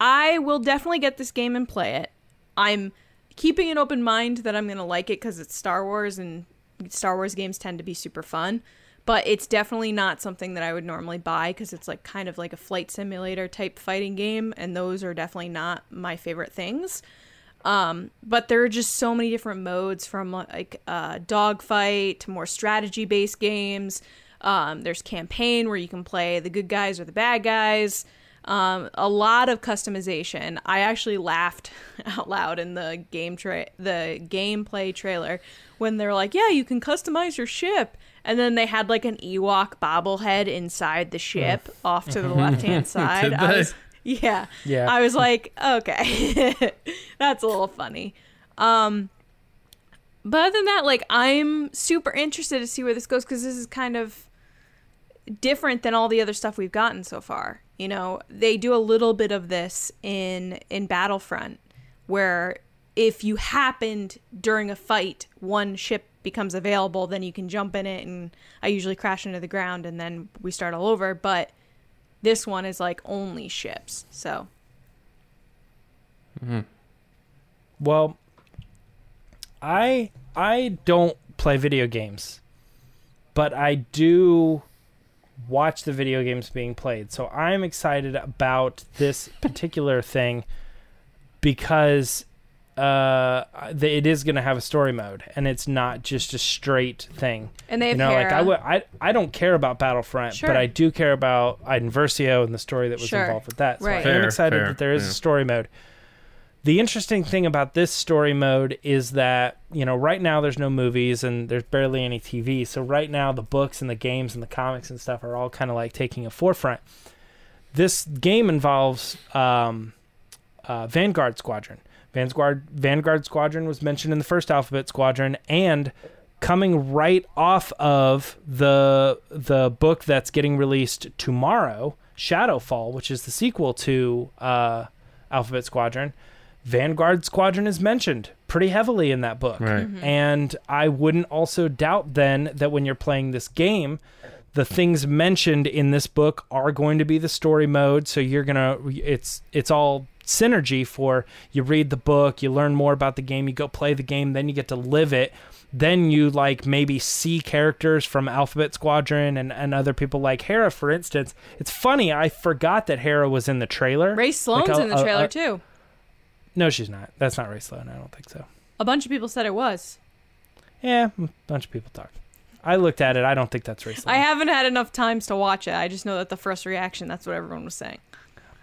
I will definitely get this game and play it. I'm keeping an open mind that I'm going to like it because it's Star Wars and Star Wars games tend to be super fun. But it's definitely not something that I would normally buy because it's like kind of like a flight simulator type fighting game, and those are definitely not my favorite things. Um, but there are just so many different modes from like uh, dogfight to more strategy based games. Um, there's campaign where you can play the good guys or the bad guys. Um, a lot of customization. I actually laughed [LAUGHS] out loud in the game tra- the gameplay trailer when they're like, "Yeah, you can customize your ship," and then they had like an Ewok bobblehead inside the ship mm. off to the [LAUGHS] left hand side. I was, [LAUGHS] yeah, yeah. I was like, okay, [LAUGHS] that's a little funny. Um, but other than that, like, I'm super interested to see where this goes because this is kind of different than all the other stuff we've gotten so far. You know, they do a little bit of this in in Battlefront where if you happened during a fight, one ship becomes available, then you can jump in it and I usually crash into the ground and then we start all over, but this one is like only ships. So mm-hmm. Well, I I don't play video games, but I do watch the video games being played. So I'm excited about this particular thing because uh, it is going to have a story mode, and it's not just a straight thing. And they have you know, Hera. like I, w- I, I don't care about Battlefront, sure. but I do care about Iden Versio and the story that was sure. involved with that. So right. I'm excited fair, that there is yeah. a story mode. The interesting thing about this story mode is that, you know, right now there's no movies and there's barely any TV. So right now the books and the games and the comics and stuff are all kind of like taking a forefront. This game involves um, uh, Vanguard Squadron. Vanguard Vanguard Squadron was mentioned in the first Alphabet Squadron and coming right off of the the book that's getting released tomorrow, Shadowfall, which is the sequel to uh, Alphabet Squadron Vanguard Squadron is mentioned pretty heavily in that book. Right. Mm-hmm. And I wouldn't also doubt then that when you're playing this game, the things mentioned in this book are going to be the story mode. So you're gonna it's it's all synergy for you read the book, you learn more about the game, you go play the game, then you get to live it. Then you like maybe see characters from Alphabet Squadron and, and other people like Hera, for instance. It's funny, I forgot that Hera was in the trailer. Rae Sloane's like a, in the uh, trailer a, a, too. No, she's not. That's not Rae Sloane. I don't think so. A bunch of people said it was. Yeah, a bunch of people talked. I looked at it. I don't think that's Rae Sloane. I haven't had enough times to watch it. I just know that the first reaction, that's what everyone was saying.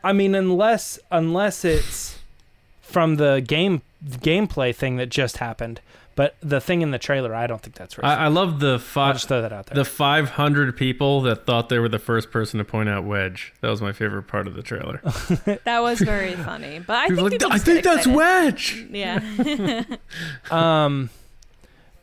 I mean, unless unless it's from the game gameplay thing that just happened, but the thing in the trailer, I don't think that's right. I, I love the five. just throw that out there. The 500 people that thought they were the first person to point out Wedge. That was my favorite part of the trailer. [LAUGHS] that was very funny. But I think, like, I think that's Wedge. Yeah. [LAUGHS] um,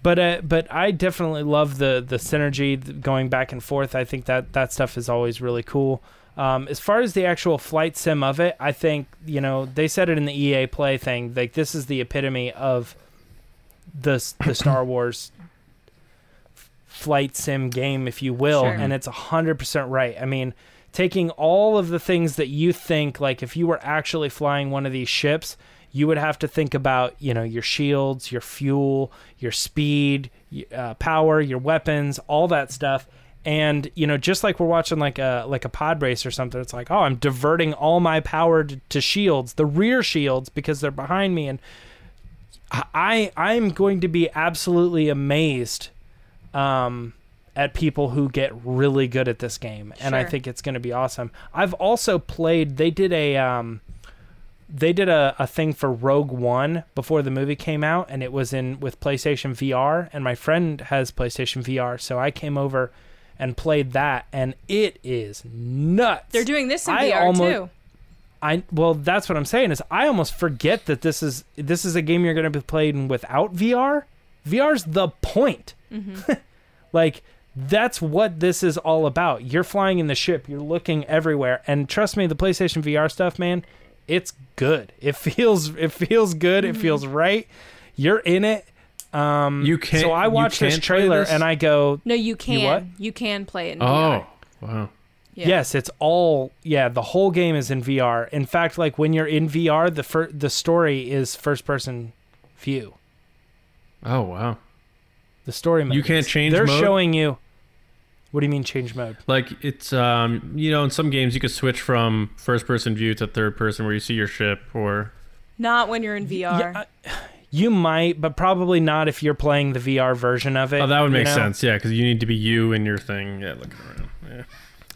but uh, but I definitely love the the synergy going back and forth. I think that that stuff is always really cool. Um, as far as the actual flight sim of it, I think you know they said it in the EA Play thing. Like this is the epitome of the the Star [COUGHS] Wars flight sim game, if you will, sure. and it's hundred percent right. I mean, taking all of the things that you think, like if you were actually flying one of these ships, you would have to think about, you know, your shields, your fuel, your speed, uh, power, your weapons, all that stuff, and you know just like we're watching like a like a pod race or something it's like oh i'm diverting all my power to, to shields the rear shields because they're behind me. And i i'm going to be absolutely amazed um at people who get really good at this game. And i think it's going to be awesome. I've also played they did a um they did a, a thing for Rogue One before the movie came out, and it was in with PlayStation VR. And my friend has PlayStation VR, so I came over and played that, and it is nuts. They're doing this in I VR almo- too. I well, that's what I'm saying is I almost forget that this is this is a game you're going to be playing without VR. VR's the point. Mm-hmm. [LAUGHS] like that's what this is all about. You're flying in the ship, you're looking everywhere, and trust me, the PlayStation VR stuff, man, it's good. It [LAUGHS] feels it feels good. It mm-hmm. feels right. You're in it. Um, You can't- So I you watched this trailer this? and I go, No, you can. what? You, can play it in VR. Oh, VR. wow. Yeah. Yes, it's all yeah. The whole game is in VR. In fact, like when you're in VR, the fir- the story is first person view. Oh, wow. The story mode. You can't change mode. They're mode? showing you. What do you mean change mode? Like it's um you know in some games you could switch from first person view to third person where you see your ship or Not when you're in VR. Yeah, I- you might, but probably not if you're playing the VR version of it. oh that would make know? sense yeah because you need to be you and your thing yeah looking around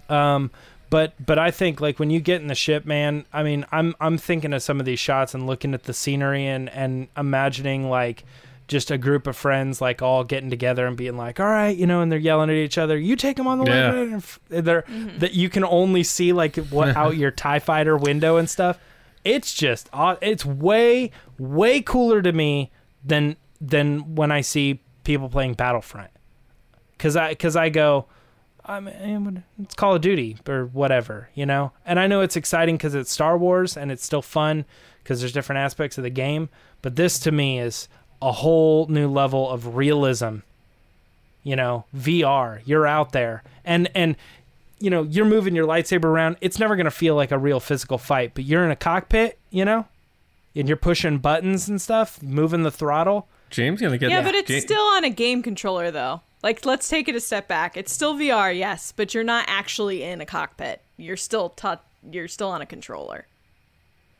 yeah Um, but but I think like when you get in the ship, man. I mean, I'm I'm thinking of some of these shots and looking at the scenery and and imagining like just a group of friends like all getting together and being like, all right, you know, and they're yelling at each other. You take them on the Yeah. left, and f- they're that you can only see like what [LAUGHS] out your Tie Fighter window and stuff. It's just it's way way cooler to me than than when I see people playing Battlefront. Cause I cause I go. I mean, it's Call of Duty or whatever, you know. And I know it's exciting because it's Star Wars and it's still fun because there's different aspects of the game. But this to me is a whole new level of realism. You know, VR. You're out there, and and you know you're moving your lightsaber around. It's never gonna feel like a real physical fight, but you're in a cockpit, you know, and you're pushing buttons and stuff, moving the throttle. James gonna get that. yeah, that but it's Ja- still on a game controller though. Like, let's take it a step back. It's still VR, yes, but you're not actually in a cockpit. You're still taught. You're still on a controller.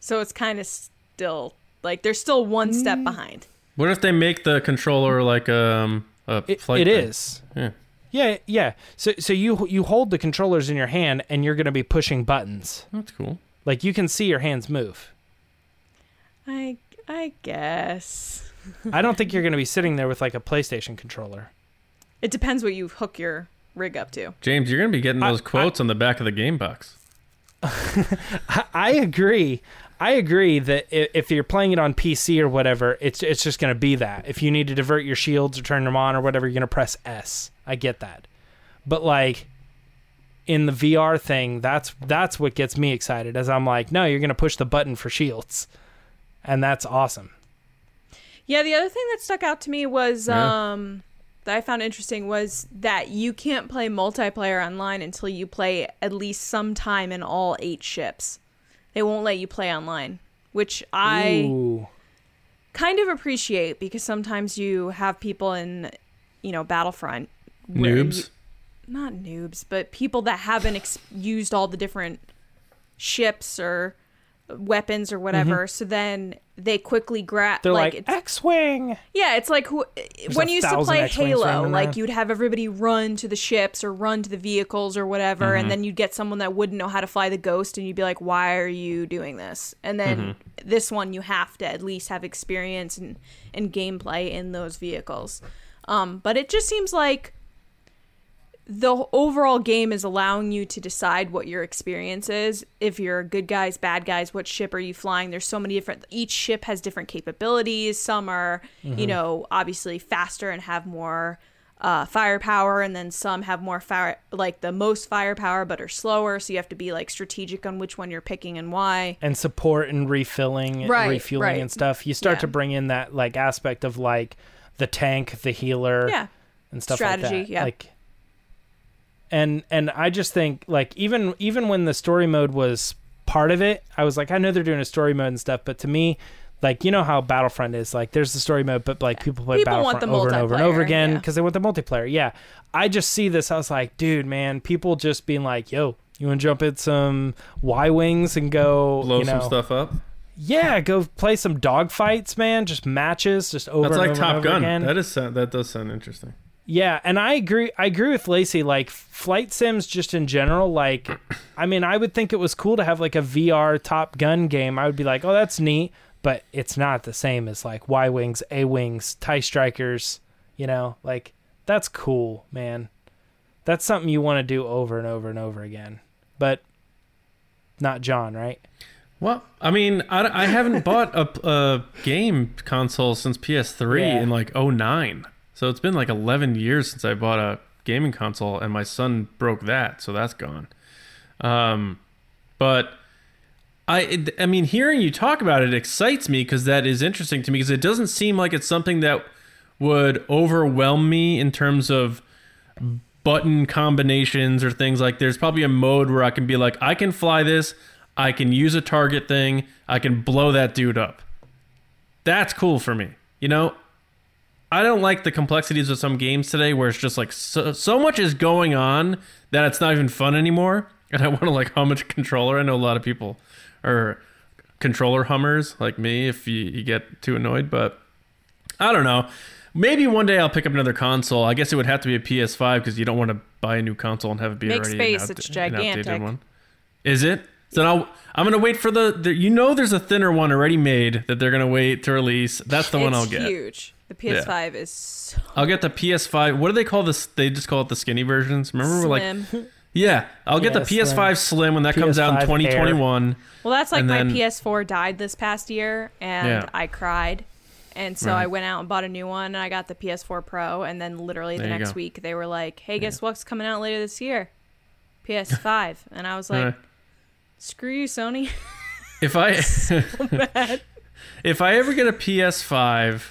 So it's kind of still like they're still one Mm. step behind. what if they make the controller like um a It, flight it thing? is. yeah Yeah, yeah. So so you you hold the controllers in your hand and you're going to be pushing buttons. that's cool Like you can see your hands move. I I guess I don't think you're going to be sitting there with like a PlayStation controller. it depends what you hook your rig up to. James you're gonna be getting I- those quotes on the back of the game box [LAUGHS] I, I agree. I agree that if you're playing it on PC or whatever, it's it's just going to be that. If you need to divert your shields or turn them on or whatever, you're going to press S. I get that. But like in the VR thing, that's that's what gets me excited as I'm like, no, you're going to push the button for shields. And that's awesome. Yeah, the other thing that stuck out to me was Yeah. um that I found interesting was that you can't play multiplayer online until you play at least some time in all eight ships. They won't let you play online, which I Ooh. kind of appreciate because sometimes you have people in, you know, Battlefront noobs you- not noobs, but people that haven't ex- used all the different ships or weapons or whatever. So then they quickly grab Mm-hmm. They're like, it's- X-wing. yeah, it's like who, when you used to play X-Wings Halo, like around. you'd have everybody run to the ships or run to the vehicles or whatever, Mm-hmm. and then you'd get someone that wouldn't know how to fly the Ghost, and you'd be like, "Why are you doing this?" And then Mm-hmm. this one, you have to at least have experience and and gameplay in those vehicles. Um, but it just seems like the overall game is allowing you to decide what your experience is. If you're good guys, bad guys, what ship are you flying? There's so many different. Each ship has different capabilities. Some are, you know, obviously faster and have more uh, firepower, and then some have more fire, like the most firepower, but are slower. So you have to be like strategic on which one you're picking and why. and support and refilling Right, refueling right. and stuff you start Yeah. to bring in that like aspect of like the tank the healer Yeah, and stuff Strategy, like that yeah. like and and i just think like even even when the story mode was part of it i was like i know they're doing a story mode and stuff but to me like you know how Battlefront is like there's the story mode, but like people play People want Battlefront the over and over and over multiplayer, again yeah. because they want the multiplayer. Yeah, I just see this. I was like, dude, man, people just being like, yo. You want to jump in some Y wings and go Blow you know, some stuff up. Yeah, go play some dogfights, man. Just matches, just over That's and like over Top and over Gun. again. That is that does sound interesting. Yeah, and I agree. I agree with Lacey. Like flight sims, just in general. Like, I mean, I would think it was cool to have like a VR Top Gun game. I would be like, oh, that's neat, but it's not the same as like Y wings, A wings, Tie Strikers. You know, like that's cool, man. That's something you want to do over and over and over again. But not John, right? Well, I mean, I, I haven't bought a, a game console since PS3 Yeah. in like 09. So it's been like 11 years since I bought a gaming console, and my son broke that, so that's gone. Um, but I, I mean, hearing you talk about it excites me because that is interesting to me because it doesn't seem like it's something that would overwhelm me in terms of button combinations or things like there's probably a mode where I can be like I can fly this, I can use a target thing, I can blow that dude up. That's cool for me. You know, I don't like the complexities of some games today where it's just like so, so much is going on that it's not even fun anymore and I want to like hum a controller. I know a lot of people are controller hummers like me if you, you get too annoyed, but I don't know. Maybe one day I'll pick up another console. I guess it would have to be a PS5 because you don't want to buy a new console and have it be Make already space, an it's gigantic. one. Is it? So now I'm gonna wait for the, the. You know, there's a thinner one already made that they're gonna wait to release. That's the one I'll get. huge. The PS5 is so I'll get the PS5. What do they call this? They just call it the skinny versions. Remember, we're like, [LAUGHS] yeah, I'll get Yeah, the PS5 Slim, when that comes out in PS5 Air. 2021. well, that's like and my then- PS4 died this past year, and Yeah. I cried. And so Right. I went out and bought a new one, and I got the PS4 Pro. And then literally the There next go. week, they were like, "Hey, guess what's coming out later this year? [LAUGHS] PS5." and I was like, Uh, "Screw you, Sony." if I [LAUGHS] if I ever get a PS5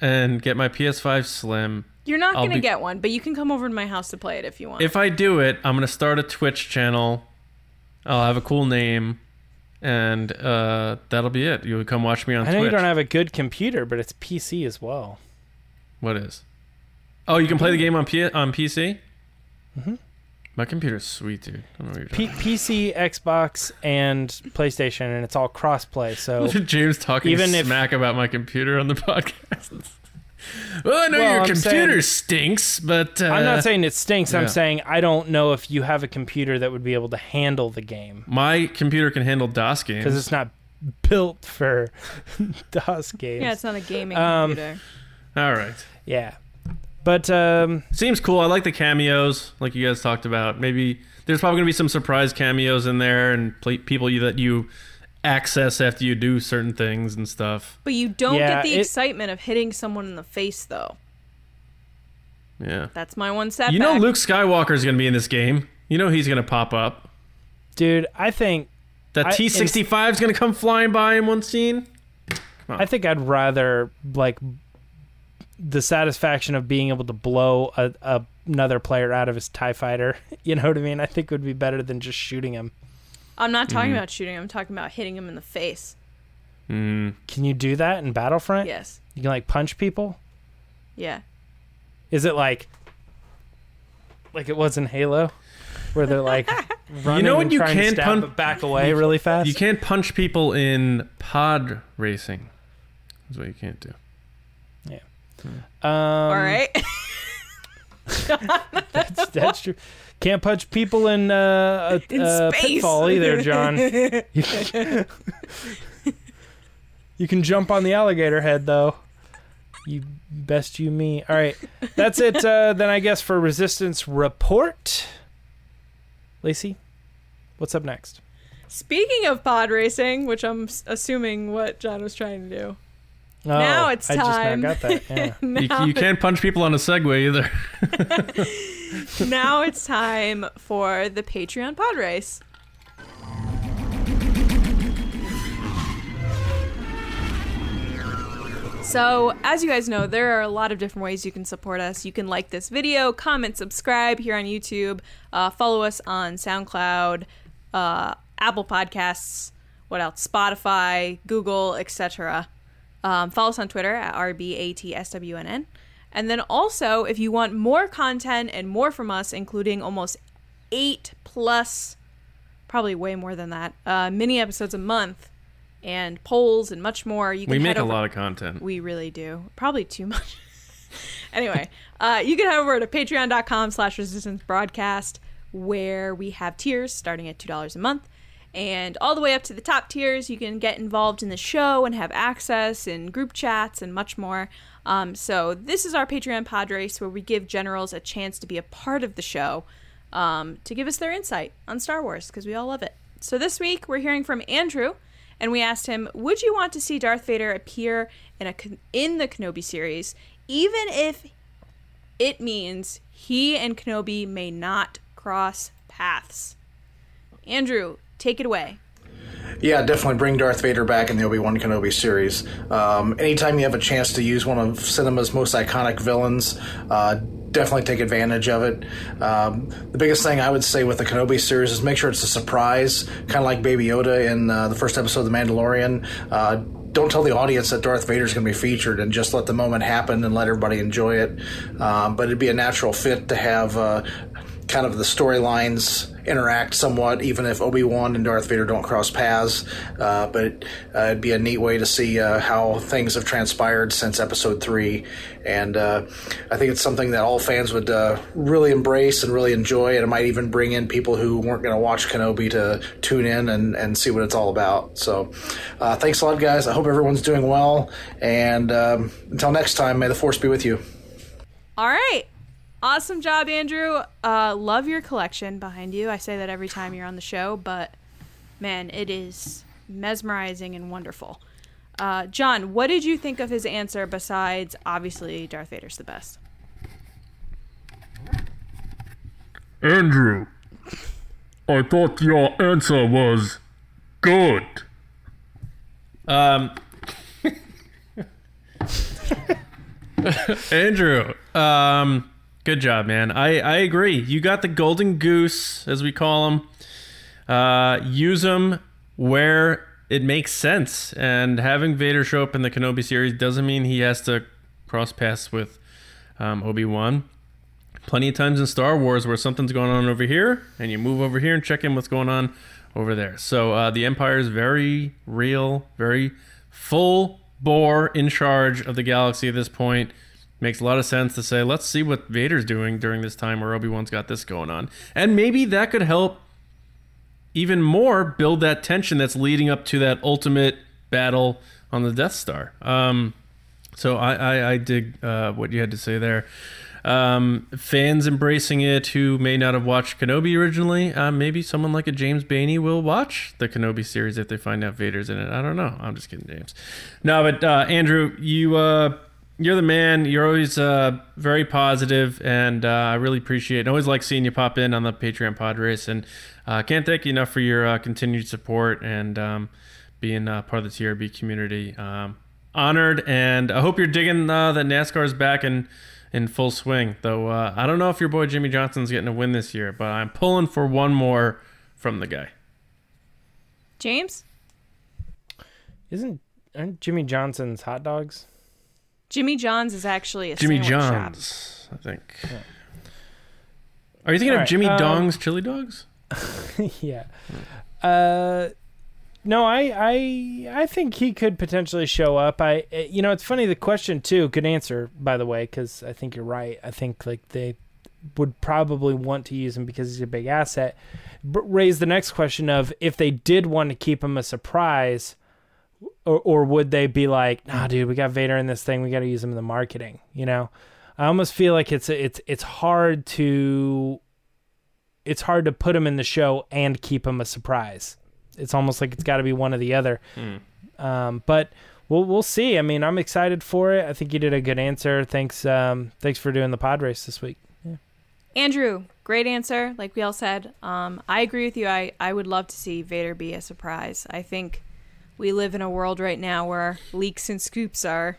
and get my PS5 Slim, You're not I'll gonna be- get one, but you can come over to my house to play it if you want. if I do it, I'm gonna start a Twitch channel. I'll have a cool name, and uh, that'll be it. You'll come watch me on I know Twitch. you don't have a good computer, but it's PC as well. what is? Oh, you can play the game on P- on PC. Mm-hmm. My computer's sweet, dude. I don't know what you're P- PC, Xbox, and PlayStation, and it's all crossplay. So. [LAUGHS] James talking Even if- smack about my computer on the [LAUGHS] podcast. well, I know Well, your I'm computer saying- stinks, but uh, I'm not saying it stinks. yeah. I'm saying I don't know if you have a computer that would be able to handle the game my computer can handle DOS games. because it's not built for [LAUGHS] DOS games. yeah, it's not a gaming Um, computer. All right. Yeah. But um, Seems cool. I like the cameos, like you guys talked about. Maybe there's probably gonna be some surprise cameos in there, and pl- people you, that you access after you do certain things and stuff. But you don't yeah, get the it- excitement of hitting someone in the face, though. Yeah. That's my one setback. You know, Luke Skywalker is gonna be in this game. You know he's gonna pop up. dude, I think That T sixty five is gonna come flying by in one scene. I think I'd rather like the satisfaction of being able to blow a, a, another player out of his Tie Fighter. [LAUGHS] You know what I mean? I think would be better than just shooting him. I'm not talking Mm-hmm. about shooting. Him, I'm talking about hitting him in the face. Mm. Can you do that in Battlefront? Yes. You can like punch people. Yeah. Is it like like it was in Halo, where they're like [LAUGHS] running know what and you trying to can't stab pun- but back away really fast? You can't punch people in pod racing. That's what you can't do. Um, All right. [LAUGHS] that's, [LAUGHS] that's true. Can't punch people in uh, a, In space. pitfall either, John. you, [LAUGHS] you can jump on the alligator head though. You best you me. All right, that's it. Uh, then I guess for resistance report, Lacey, what's up next? Speaking of pod racing, which I'm assuming what John was trying to do. Oh, Now it's time. I time. just now got that. Yeah. [LAUGHS] You, you can't punch people on a Segway either. [LAUGHS] now it's time for the Patreon pod race. So, as you guys know, there are a lot of different ways you can support us. You can like this video, comment, subscribe here on YouTube, uh, follow us on SoundCloud, uh, Apple Podcasts, what else? Spotify, Google, etc. Um, follow us on Twitter at RBATSWNN. And then also, if you want more content and more from us, including almost eight plus, probably way more than that, uh, mini episodes a month and polls and much more, you can we make head over- a lot of content. we really do. Probably too much. [LAUGHS] anyway, uh, you can head over to patreon.com slash resistance broadcast where we have tiers starting at $2 a month. And all the way up to the top tiers, you can get involved in the show and have access and group chats and much more. Um, so this is our Patreon race where we give generals a chance to be a part of the show um, to give us their insight on Star Wars because we all love it. So this week we're hearing from Andrew, and we asked him, "Would you want to see Darth Vader appear in a in the Kenobi series, even if it means he and Kenobi may not cross paths?" Andrew, take it away. Yeah, definitely bring Darth Vader back in the Obi Wan Kenobi series. Um, anytime you have a chance to use one of cinema's most iconic villains, uh, definitely take advantage of it. Um, the biggest thing I would say with the Kenobi series is make sure it's a surprise, kind of like Baby Yoda in uh, the first episode of The Mandalorian. Uh, don't tell the audience that Darth Vader is going to be featured and just let the moment happen and let everybody enjoy it. Um, but it'd be a natural fit to have uh, kind of the storylines interact somewhat, even if Obi Wan and Darth Vader don't cross paths. Uh, but uh, it'd be a neat way to see uh, how things have transpired since Episode Three, and uh, I think it's something that all fans would uh, really embrace and really enjoy. And it might even bring in people who weren't going to watch Kenobi to tune in and, and see what it's all about. So, uh, thanks a lot, guys. I hope everyone's doing well, and um, until next time, may the Force be with you. All right. Awesome job, Andrew. Uh, love your collection behind you. I say that every time you're on the show, but man, it is mesmerizing and wonderful. Uh, John, what did you think of his answer besides obviously Darth Vader's the best? Andrew, I thought your answer was good. Um, [LAUGHS] Andrew, um, good job, man. I, I agree. You got the golden goose, as we call them. Uh, use them where it makes sense. And having Vader show up in the Kenobi series doesn't mean he has to cross paths with um, Obi Wan. Plenty of times in Star Wars where something's going on over here, and you move over here and check in what's going on over there. So uh, the Empire is very real, very full bore in charge of the galaxy at this point. Makes a lot of sense to say, let's see what Vader's doing during this time where Obi Wan's got this going on. And maybe that could help even more build that tension that's leading up to that ultimate battle on the Death Star. Um, so I, I, I dig uh, what you had to say there. Um, fans embracing it who may not have watched Kenobi originally, uh, maybe someone like a James Baney will watch the Kenobi series if they find out Vader's in it. I don't know. I'm just kidding, James. No, but uh, Andrew, you uh, you're the man. You're always uh, very positive, and uh, I really appreciate. it. I always like seeing you pop in on the Patreon pod race, and uh, can't thank you enough for your uh, continued support and um, being uh, part of the TRB community. Um, honored, and I hope you're digging uh, that NASCAR is back in in full swing. Though uh, I don't know if your boy Jimmie Johnson's getting a win this year, but I'm pulling for one more from the guy. James? Isn't aren't Jimmy Johnson's hot dogs? Jimmy John's is actually a Jimmy sandwich shop. Johns, I think. Are you thinking All of right, Jimmy um, Dong's chili dogs? [LAUGHS] yeah. Uh no, I I I think he could potentially show up. I eh, you know, it's funny the question too. Good answer by the way cuz I think you're right. I think like they would probably want to use him because he's a big asset. B- raise the next question of if they did want to keep him a surprise or, or would they be like, "Nah, dude, we got Vader in this thing. We got to use him in the marketing." You know, I almost feel like it's it's it's hard to it's hard to put him in the show and keep him a surprise. It's almost like it's got to be one or the other. Um, but we'll we'll see. I mean, I'm excited for it. I think you did a good answer. Thanks um, thanks for doing the pod race this week. Yeah. Andrew, great answer. Like we all said, um, I agree with you. I, I would love to see Vader be a surprise. I think we live in a world right now where leaks and scoops are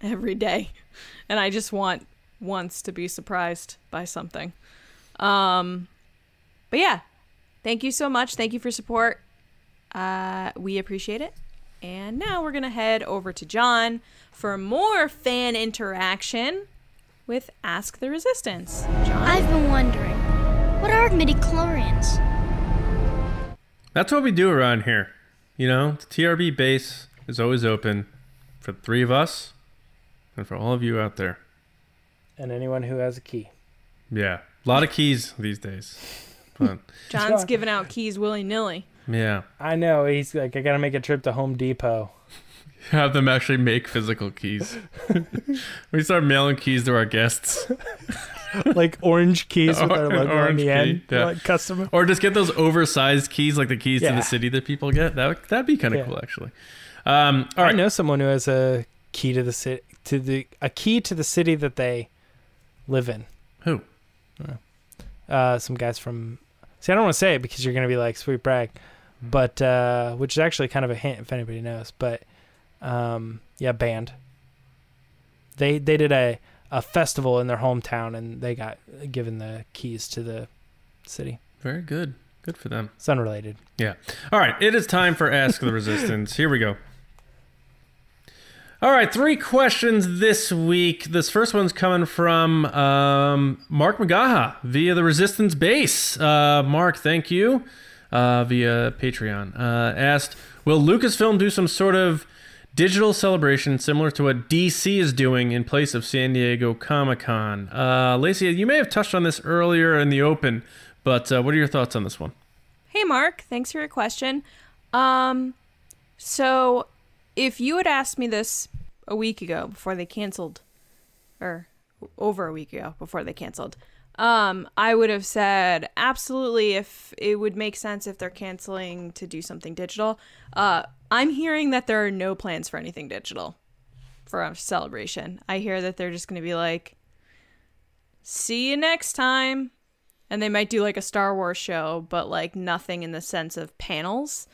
every day, and I just want once to be surprised by something. Um, but yeah, thank you so much. Thank you for support. Uh, we appreciate it. And now we're going to head over to John for more fan interaction with Ask the Resistance. John? I've been wondering, what are midichlorians? That's what we do around here. You know, the TRB base is always open for the three of us and for all of you out there. And anyone who has a key. Yeah, a lot of keys these days. But [LAUGHS] John's giving out keys willy nilly. yeah, I know. He's like, I got to make a trip to Home Depot. [LAUGHS] have them actually make physical keys. [LAUGHS] we start mailing keys to our guests, [LAUGHS] like orange keys with our [LAUGHS] logo on orange the key, end. yeah. Like custom. or just get those oversized keys, like the keys to the city that people get. That would- that'd be kind of Yeah. cool, actually. Um, all I right, know someone who has a key to the city to the a key to the city that they live in. who? Uh, some guys from. See, I don't want to say it because you're going to be like sweet brag, Hmm. but uh, which is actually kind of a hint if anybody knows. But um, yeah, band. They they did a a festival in their hometown and they got given the keys to the city. Very good. Good for them. It's unrelated. Yeah. All right. It is time for Ask the Resistance. Here we go. All right. Three questions this week. This first one's coming from um, Mark Magaha via the Resistance base. Uh, Mark, thank you. Uh, via Patreon. Uh, asked Will Lucasfilm do some sort of digital celebration similar to what DC is doing in place of San Diego Comic Con? Uh, Lacey, you may have touched on this earlier in the open, but uh, what are your thoughts on this one? Hey, Mark. Thanks for your question. Um, so if you had asked me this a week ago before they canceled, or over a week ago before they canceled, um, I would have said absolutely if it would make sense if they're canceling to do something digital. Uh, I'm hearing that there are no plans for anything digital for a celebration. I hear that they're just going to be like, see you next time and they might do like a Star Wars show, but like nothing in the sense of panels.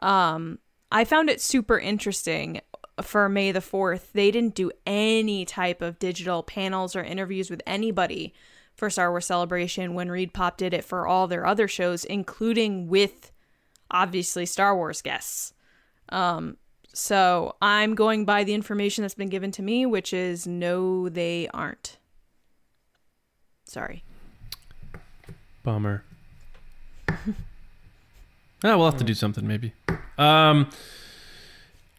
Um, I found it super interesting for May the 4th. They didn't do any type of digital panels or interviews with anybody for Star Wars Celebration when Reed Pop did it for all their other shows, including with obviously Star Wars guests. Um, so I'm going by the information that's been given to me, which is no, they aren't. Sorry. Bummer. [LAUGHS] Ah, we'll have to do something maybe. Um,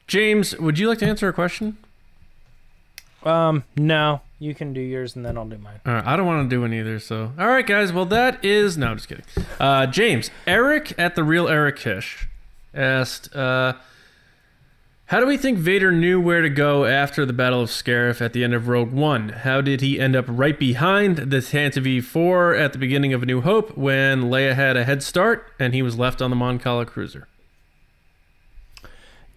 James, would you like to answer a question? Um, no, you can do yours and then I'll do mine. All right, I don't want to do one either. So, all right, guys. Well, that is no, I'm just kidding. Uh, James, Eric at the real Eric Kish asked, uh, "How do we think Vader knew where to go after the Battle of Scarif at the end of Rogue One? How did he end up right behind the Tantive 4 at the beginning of A New Hope when Leia had a head start and he was left on the Mon Cala cruiser?"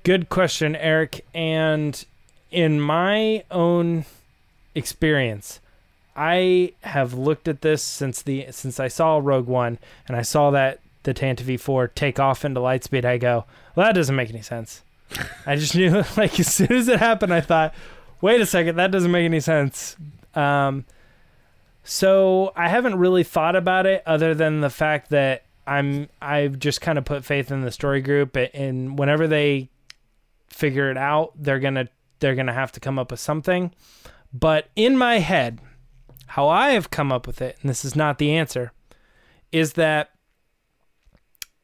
Good question, Eric. And in my own experience, I have looked at this since the since I saw Rogue One and I saw that the Tantive 4 take off into lightspeed. I go, well, that doesn't make any sense. I just knew, [LAUGHS] like, as soon as it happened, I thought, wait a second, that doesn't make any sense. Um, so I haven't really thought about it other than the fact that I'm I've just kind of put faith in the story group and whenever they figure it out, they're gonna they're gonna have to come up with something. But in my head, how I have come up with it, and this is not the answer, is that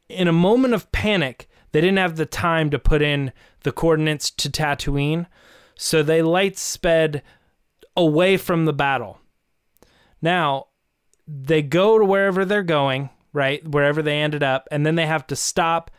in a moment of panic, they didn't have the time to put in the coordinates to Tatooine, so they light sped away from the battle. Now, they go to wherever they're going, right? Wherever they ended up, and then they have to stop,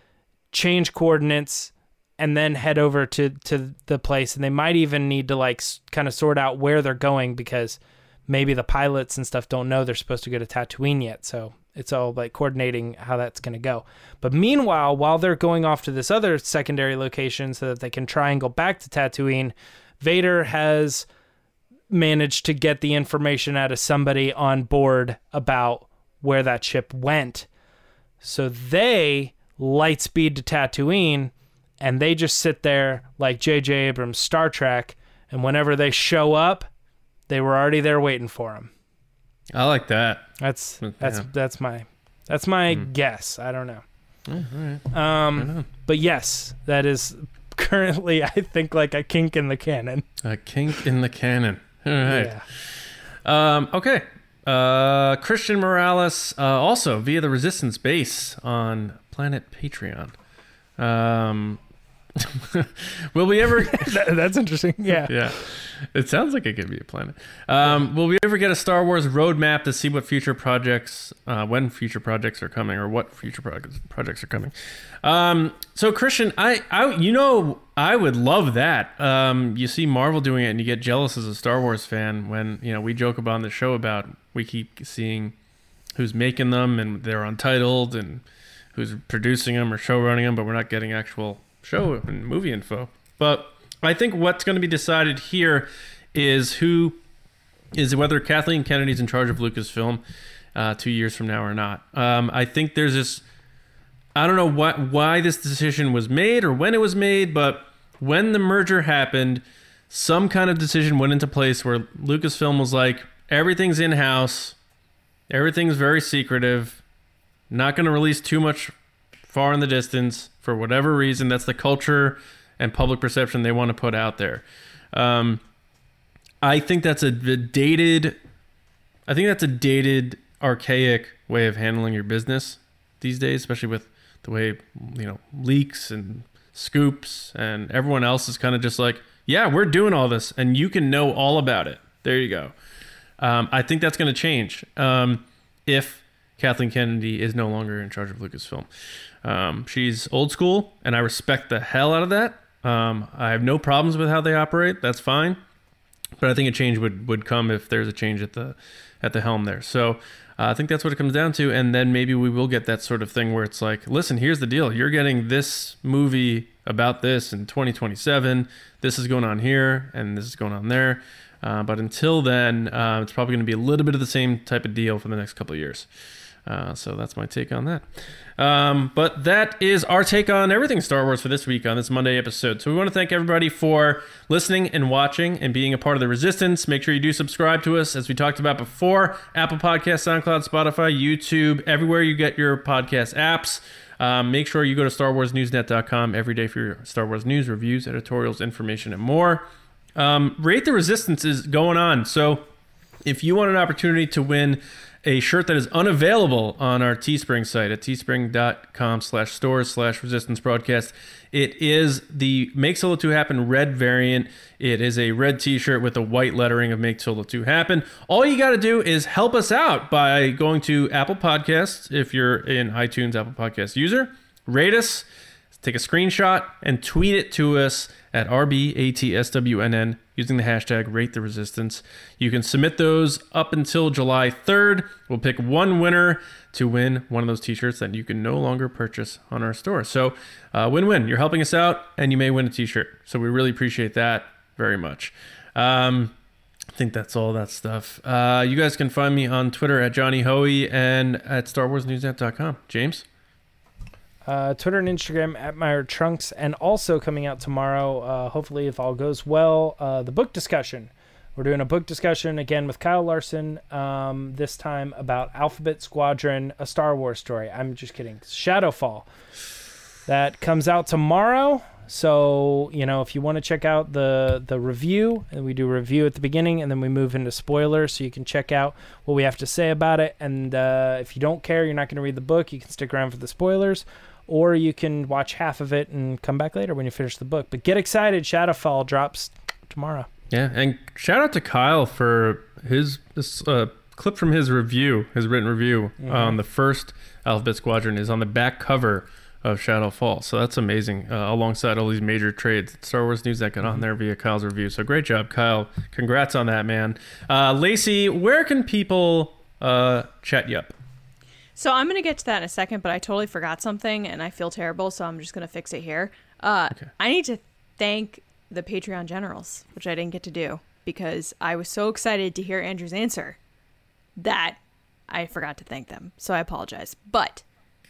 change coordinates, and then head over to to the place and they might even need to like kind of sort out where they're going because maybe the pilots and stuff don't know they're supposed to go to Tatooine yet so it's all like coordinating how that's going to go but meanwhile while they're going off to this other secondary location so that they can try and go back to Tatooine Vader has managed to get the information out of somebody on board about where that ship went so they light speed to Tatooine and they just sit there like J.J. Abrams' Star Trek, and whenever they show up, they were already there waiting for them. I like that. That's Mm, that's yeah. that's my that's my guess. I don't know. Um, but yes, that is [LAUGHS] currently, I think, like a kink in the canon. A kink in the canon. All right. Yeah. Um, okay. Uh, Christian Morales, uh, also via the Resistance base on Planet Patreon. Um, will we ever? [LAUGHS] That- that's interesting. [LAUGHS] Yeah. yeah, it sounds like it could be a planet. Um, will we ever get a Star Wars roadmap to see what future projects, uh, when future projects are coming, or what future projects projects are coming? Um, so Christian, I, I, you know, I would love that. Um, you see Marvel doing it, and you get jealous as a Star Wars fan when you know we joke about on the show about we keep seeing who's making them and they're untitled and who's producing them or show running them, but we're not getting actual show and movie info. But I think what's going to be decided here is who is whether Kathleen Kennedy's in charge of Lucasfilm uh, two years from now or not. Um, I think there's this. I don't know what why this decision was made or when it was made, but when the merger happened, some kind of decision went into place where Lucasfilm was like, everything's in house, everything's very secretive, not going to release too much far in the distance for whatever reason. That's the culture and public perception they want to put out there. Um, I think that's a dated. I think that's a dated, archaic way of handling your business these days, especially with the way you know leaks and scoops and everyone else is kind of just like, yeah, we're doing all this, and you can know all about it. There you go. Um, I think that's going to change um, if Kathleen Kennedy is no longer in charge of Lucasfilm. Um, she's old school, and I respect the hell out of that. Um, I have no problems with how they operate. That's fine, but I think a change would, would come if there's a change at the at the helm there. So uh, I think that's what it comes down to, and then maybe we will get that sort of thing where it's like, listen, here's the deal: you're getting this movie about this in 2027. This is going on here, and this is going on there. Uh, but until then, uh, it's probably going to be a little bit of the same type of deal for the next couple of years. Uh, so that's my take on that. Um, but that is our take on everything Star Wars for this week on this Monday episode. So we want to thank everybody for listening and watching and being a part of the Resistance. Make sure you do subscribe to us, as we talked about before Apple Podcasts, SoundCloud, Spotify, YouTube, everywhere you get your podcast apps. Um, make sure you go to StarWarsNewsNet.com every day for your Star Wars news, reviews, editorials, information, and more. Um, Rate the Resistance is going on. So if you want an opportunity to win a shirt that is unavailable on our Teespring site at teespring.com slash stores slash resistance broadcast. It is the Make Solo 2 Happen red variant. It is a red t-shirt with a white lettering of Make Solo 2 Happen. All you got to do is help us out by going to Apple Podcasts if you're an iTunes Apple Podcast user. Rate us, take a screenshot, and tweet it to us at RBATSWNN using the hashtag rate the resistance. You can submit those up until July 3rd. We'll pick one winner to win one of those t shirts that you can no longer purchase on our store. So, uh, win win. You're helping us out, and you may win a t shirt. So, we really appreciate that very much. Um, I think that's all that stuff. Uh, you guys can find me on Twitter at Johnny Hoey and at StarWarsNewsNet.com. James? Uh, Twitter and Instagram at Meyer Trunks, and also coming out tomorrow, uh, hopefully, if all goes well, uh, the book discussion. We're doing a book discussion again with Kyle Larson, um, this time about Alphabet Squadron, a Star Wars story. I'm just kidding. Shadowfall. That comes out tomorrow. So, you know, if you want to check out the the review, and we do review at the beginning, and then we move into spoilers, so you can check out what we have to say about it. And uh, if you don't care, you're not going to read the book, you can stick around for the spoilers, or you can watch half of it and come back later when you finish the book. But get excited, Shadowfall drops tomorrow. Yeah, and shout out to Kyle for his this uh, clip from his review, his written review on the first Alphabet Squadron is on the back cover of Shadowfall. So that's amazing. Uh, alongside all these major trades, Star Wars news that got on there via Kyle's review. So great job, Kyle. Congrats on that, man. Uh, Lacey, where can people uh, chat you up? So I'm gonna get to that in a second, but I totally forgot something, and I feel terrible, so I'm just gonna fix it here. Uh, I need to thank the Patreon generals, which I didn't get to do because I was so excited to hear Andrew's answer that I forgot to thank them. So I apologize. But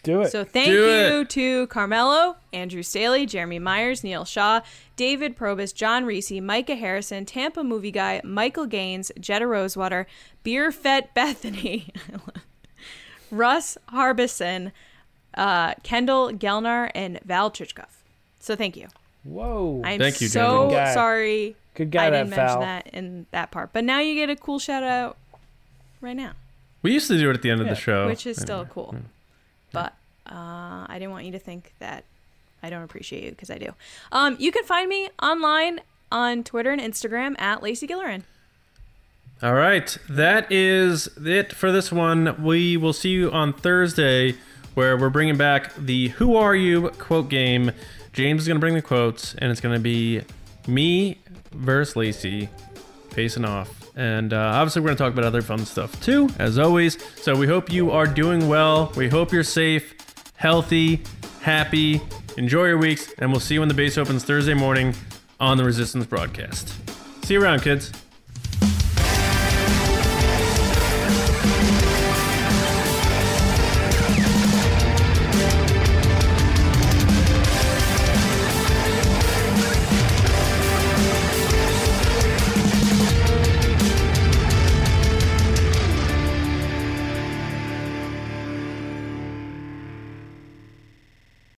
Do it. so thank Do you to Carmelo, Andrew Staley, Jeremy Myers, Neil Shaw, David Probus, John Reese, Micah Harrison, Tampa Movie Guy, Michael Gaines, Jetta Rosewater, Beer Fett Bethany, [LAUGHS] Russ Harbison, uh, Kendall Gelnar and Val Trichkov. So thank you. Whoa. I'm Thank you, so gentlemen. Good guy. sorry Good guy, I didn't mention Val. that in that part. But now you get a cool shout out right now, We used to do it at the end of the show. which is still cool. But uh, I didn't want you to think that I don't appreciate you because I do. Um, you can find me online on Twitter and Instagram at Lacey Gillerin. All right, that is it for this one. We will see you on Thursday, where we're bringing back the "Who Are You" quote game. James is going to bring the quotes, and it's going to be me versus Lacey facing off. And uh, obviously, we're going to talk about other fun stuff too, as always. So we hope you are doing well. We hope you're safe, healthy, happy. Enjoy your weeks, and we'll see you when the base opens Thursday morning on the Resistance broadcast. See you around, kids.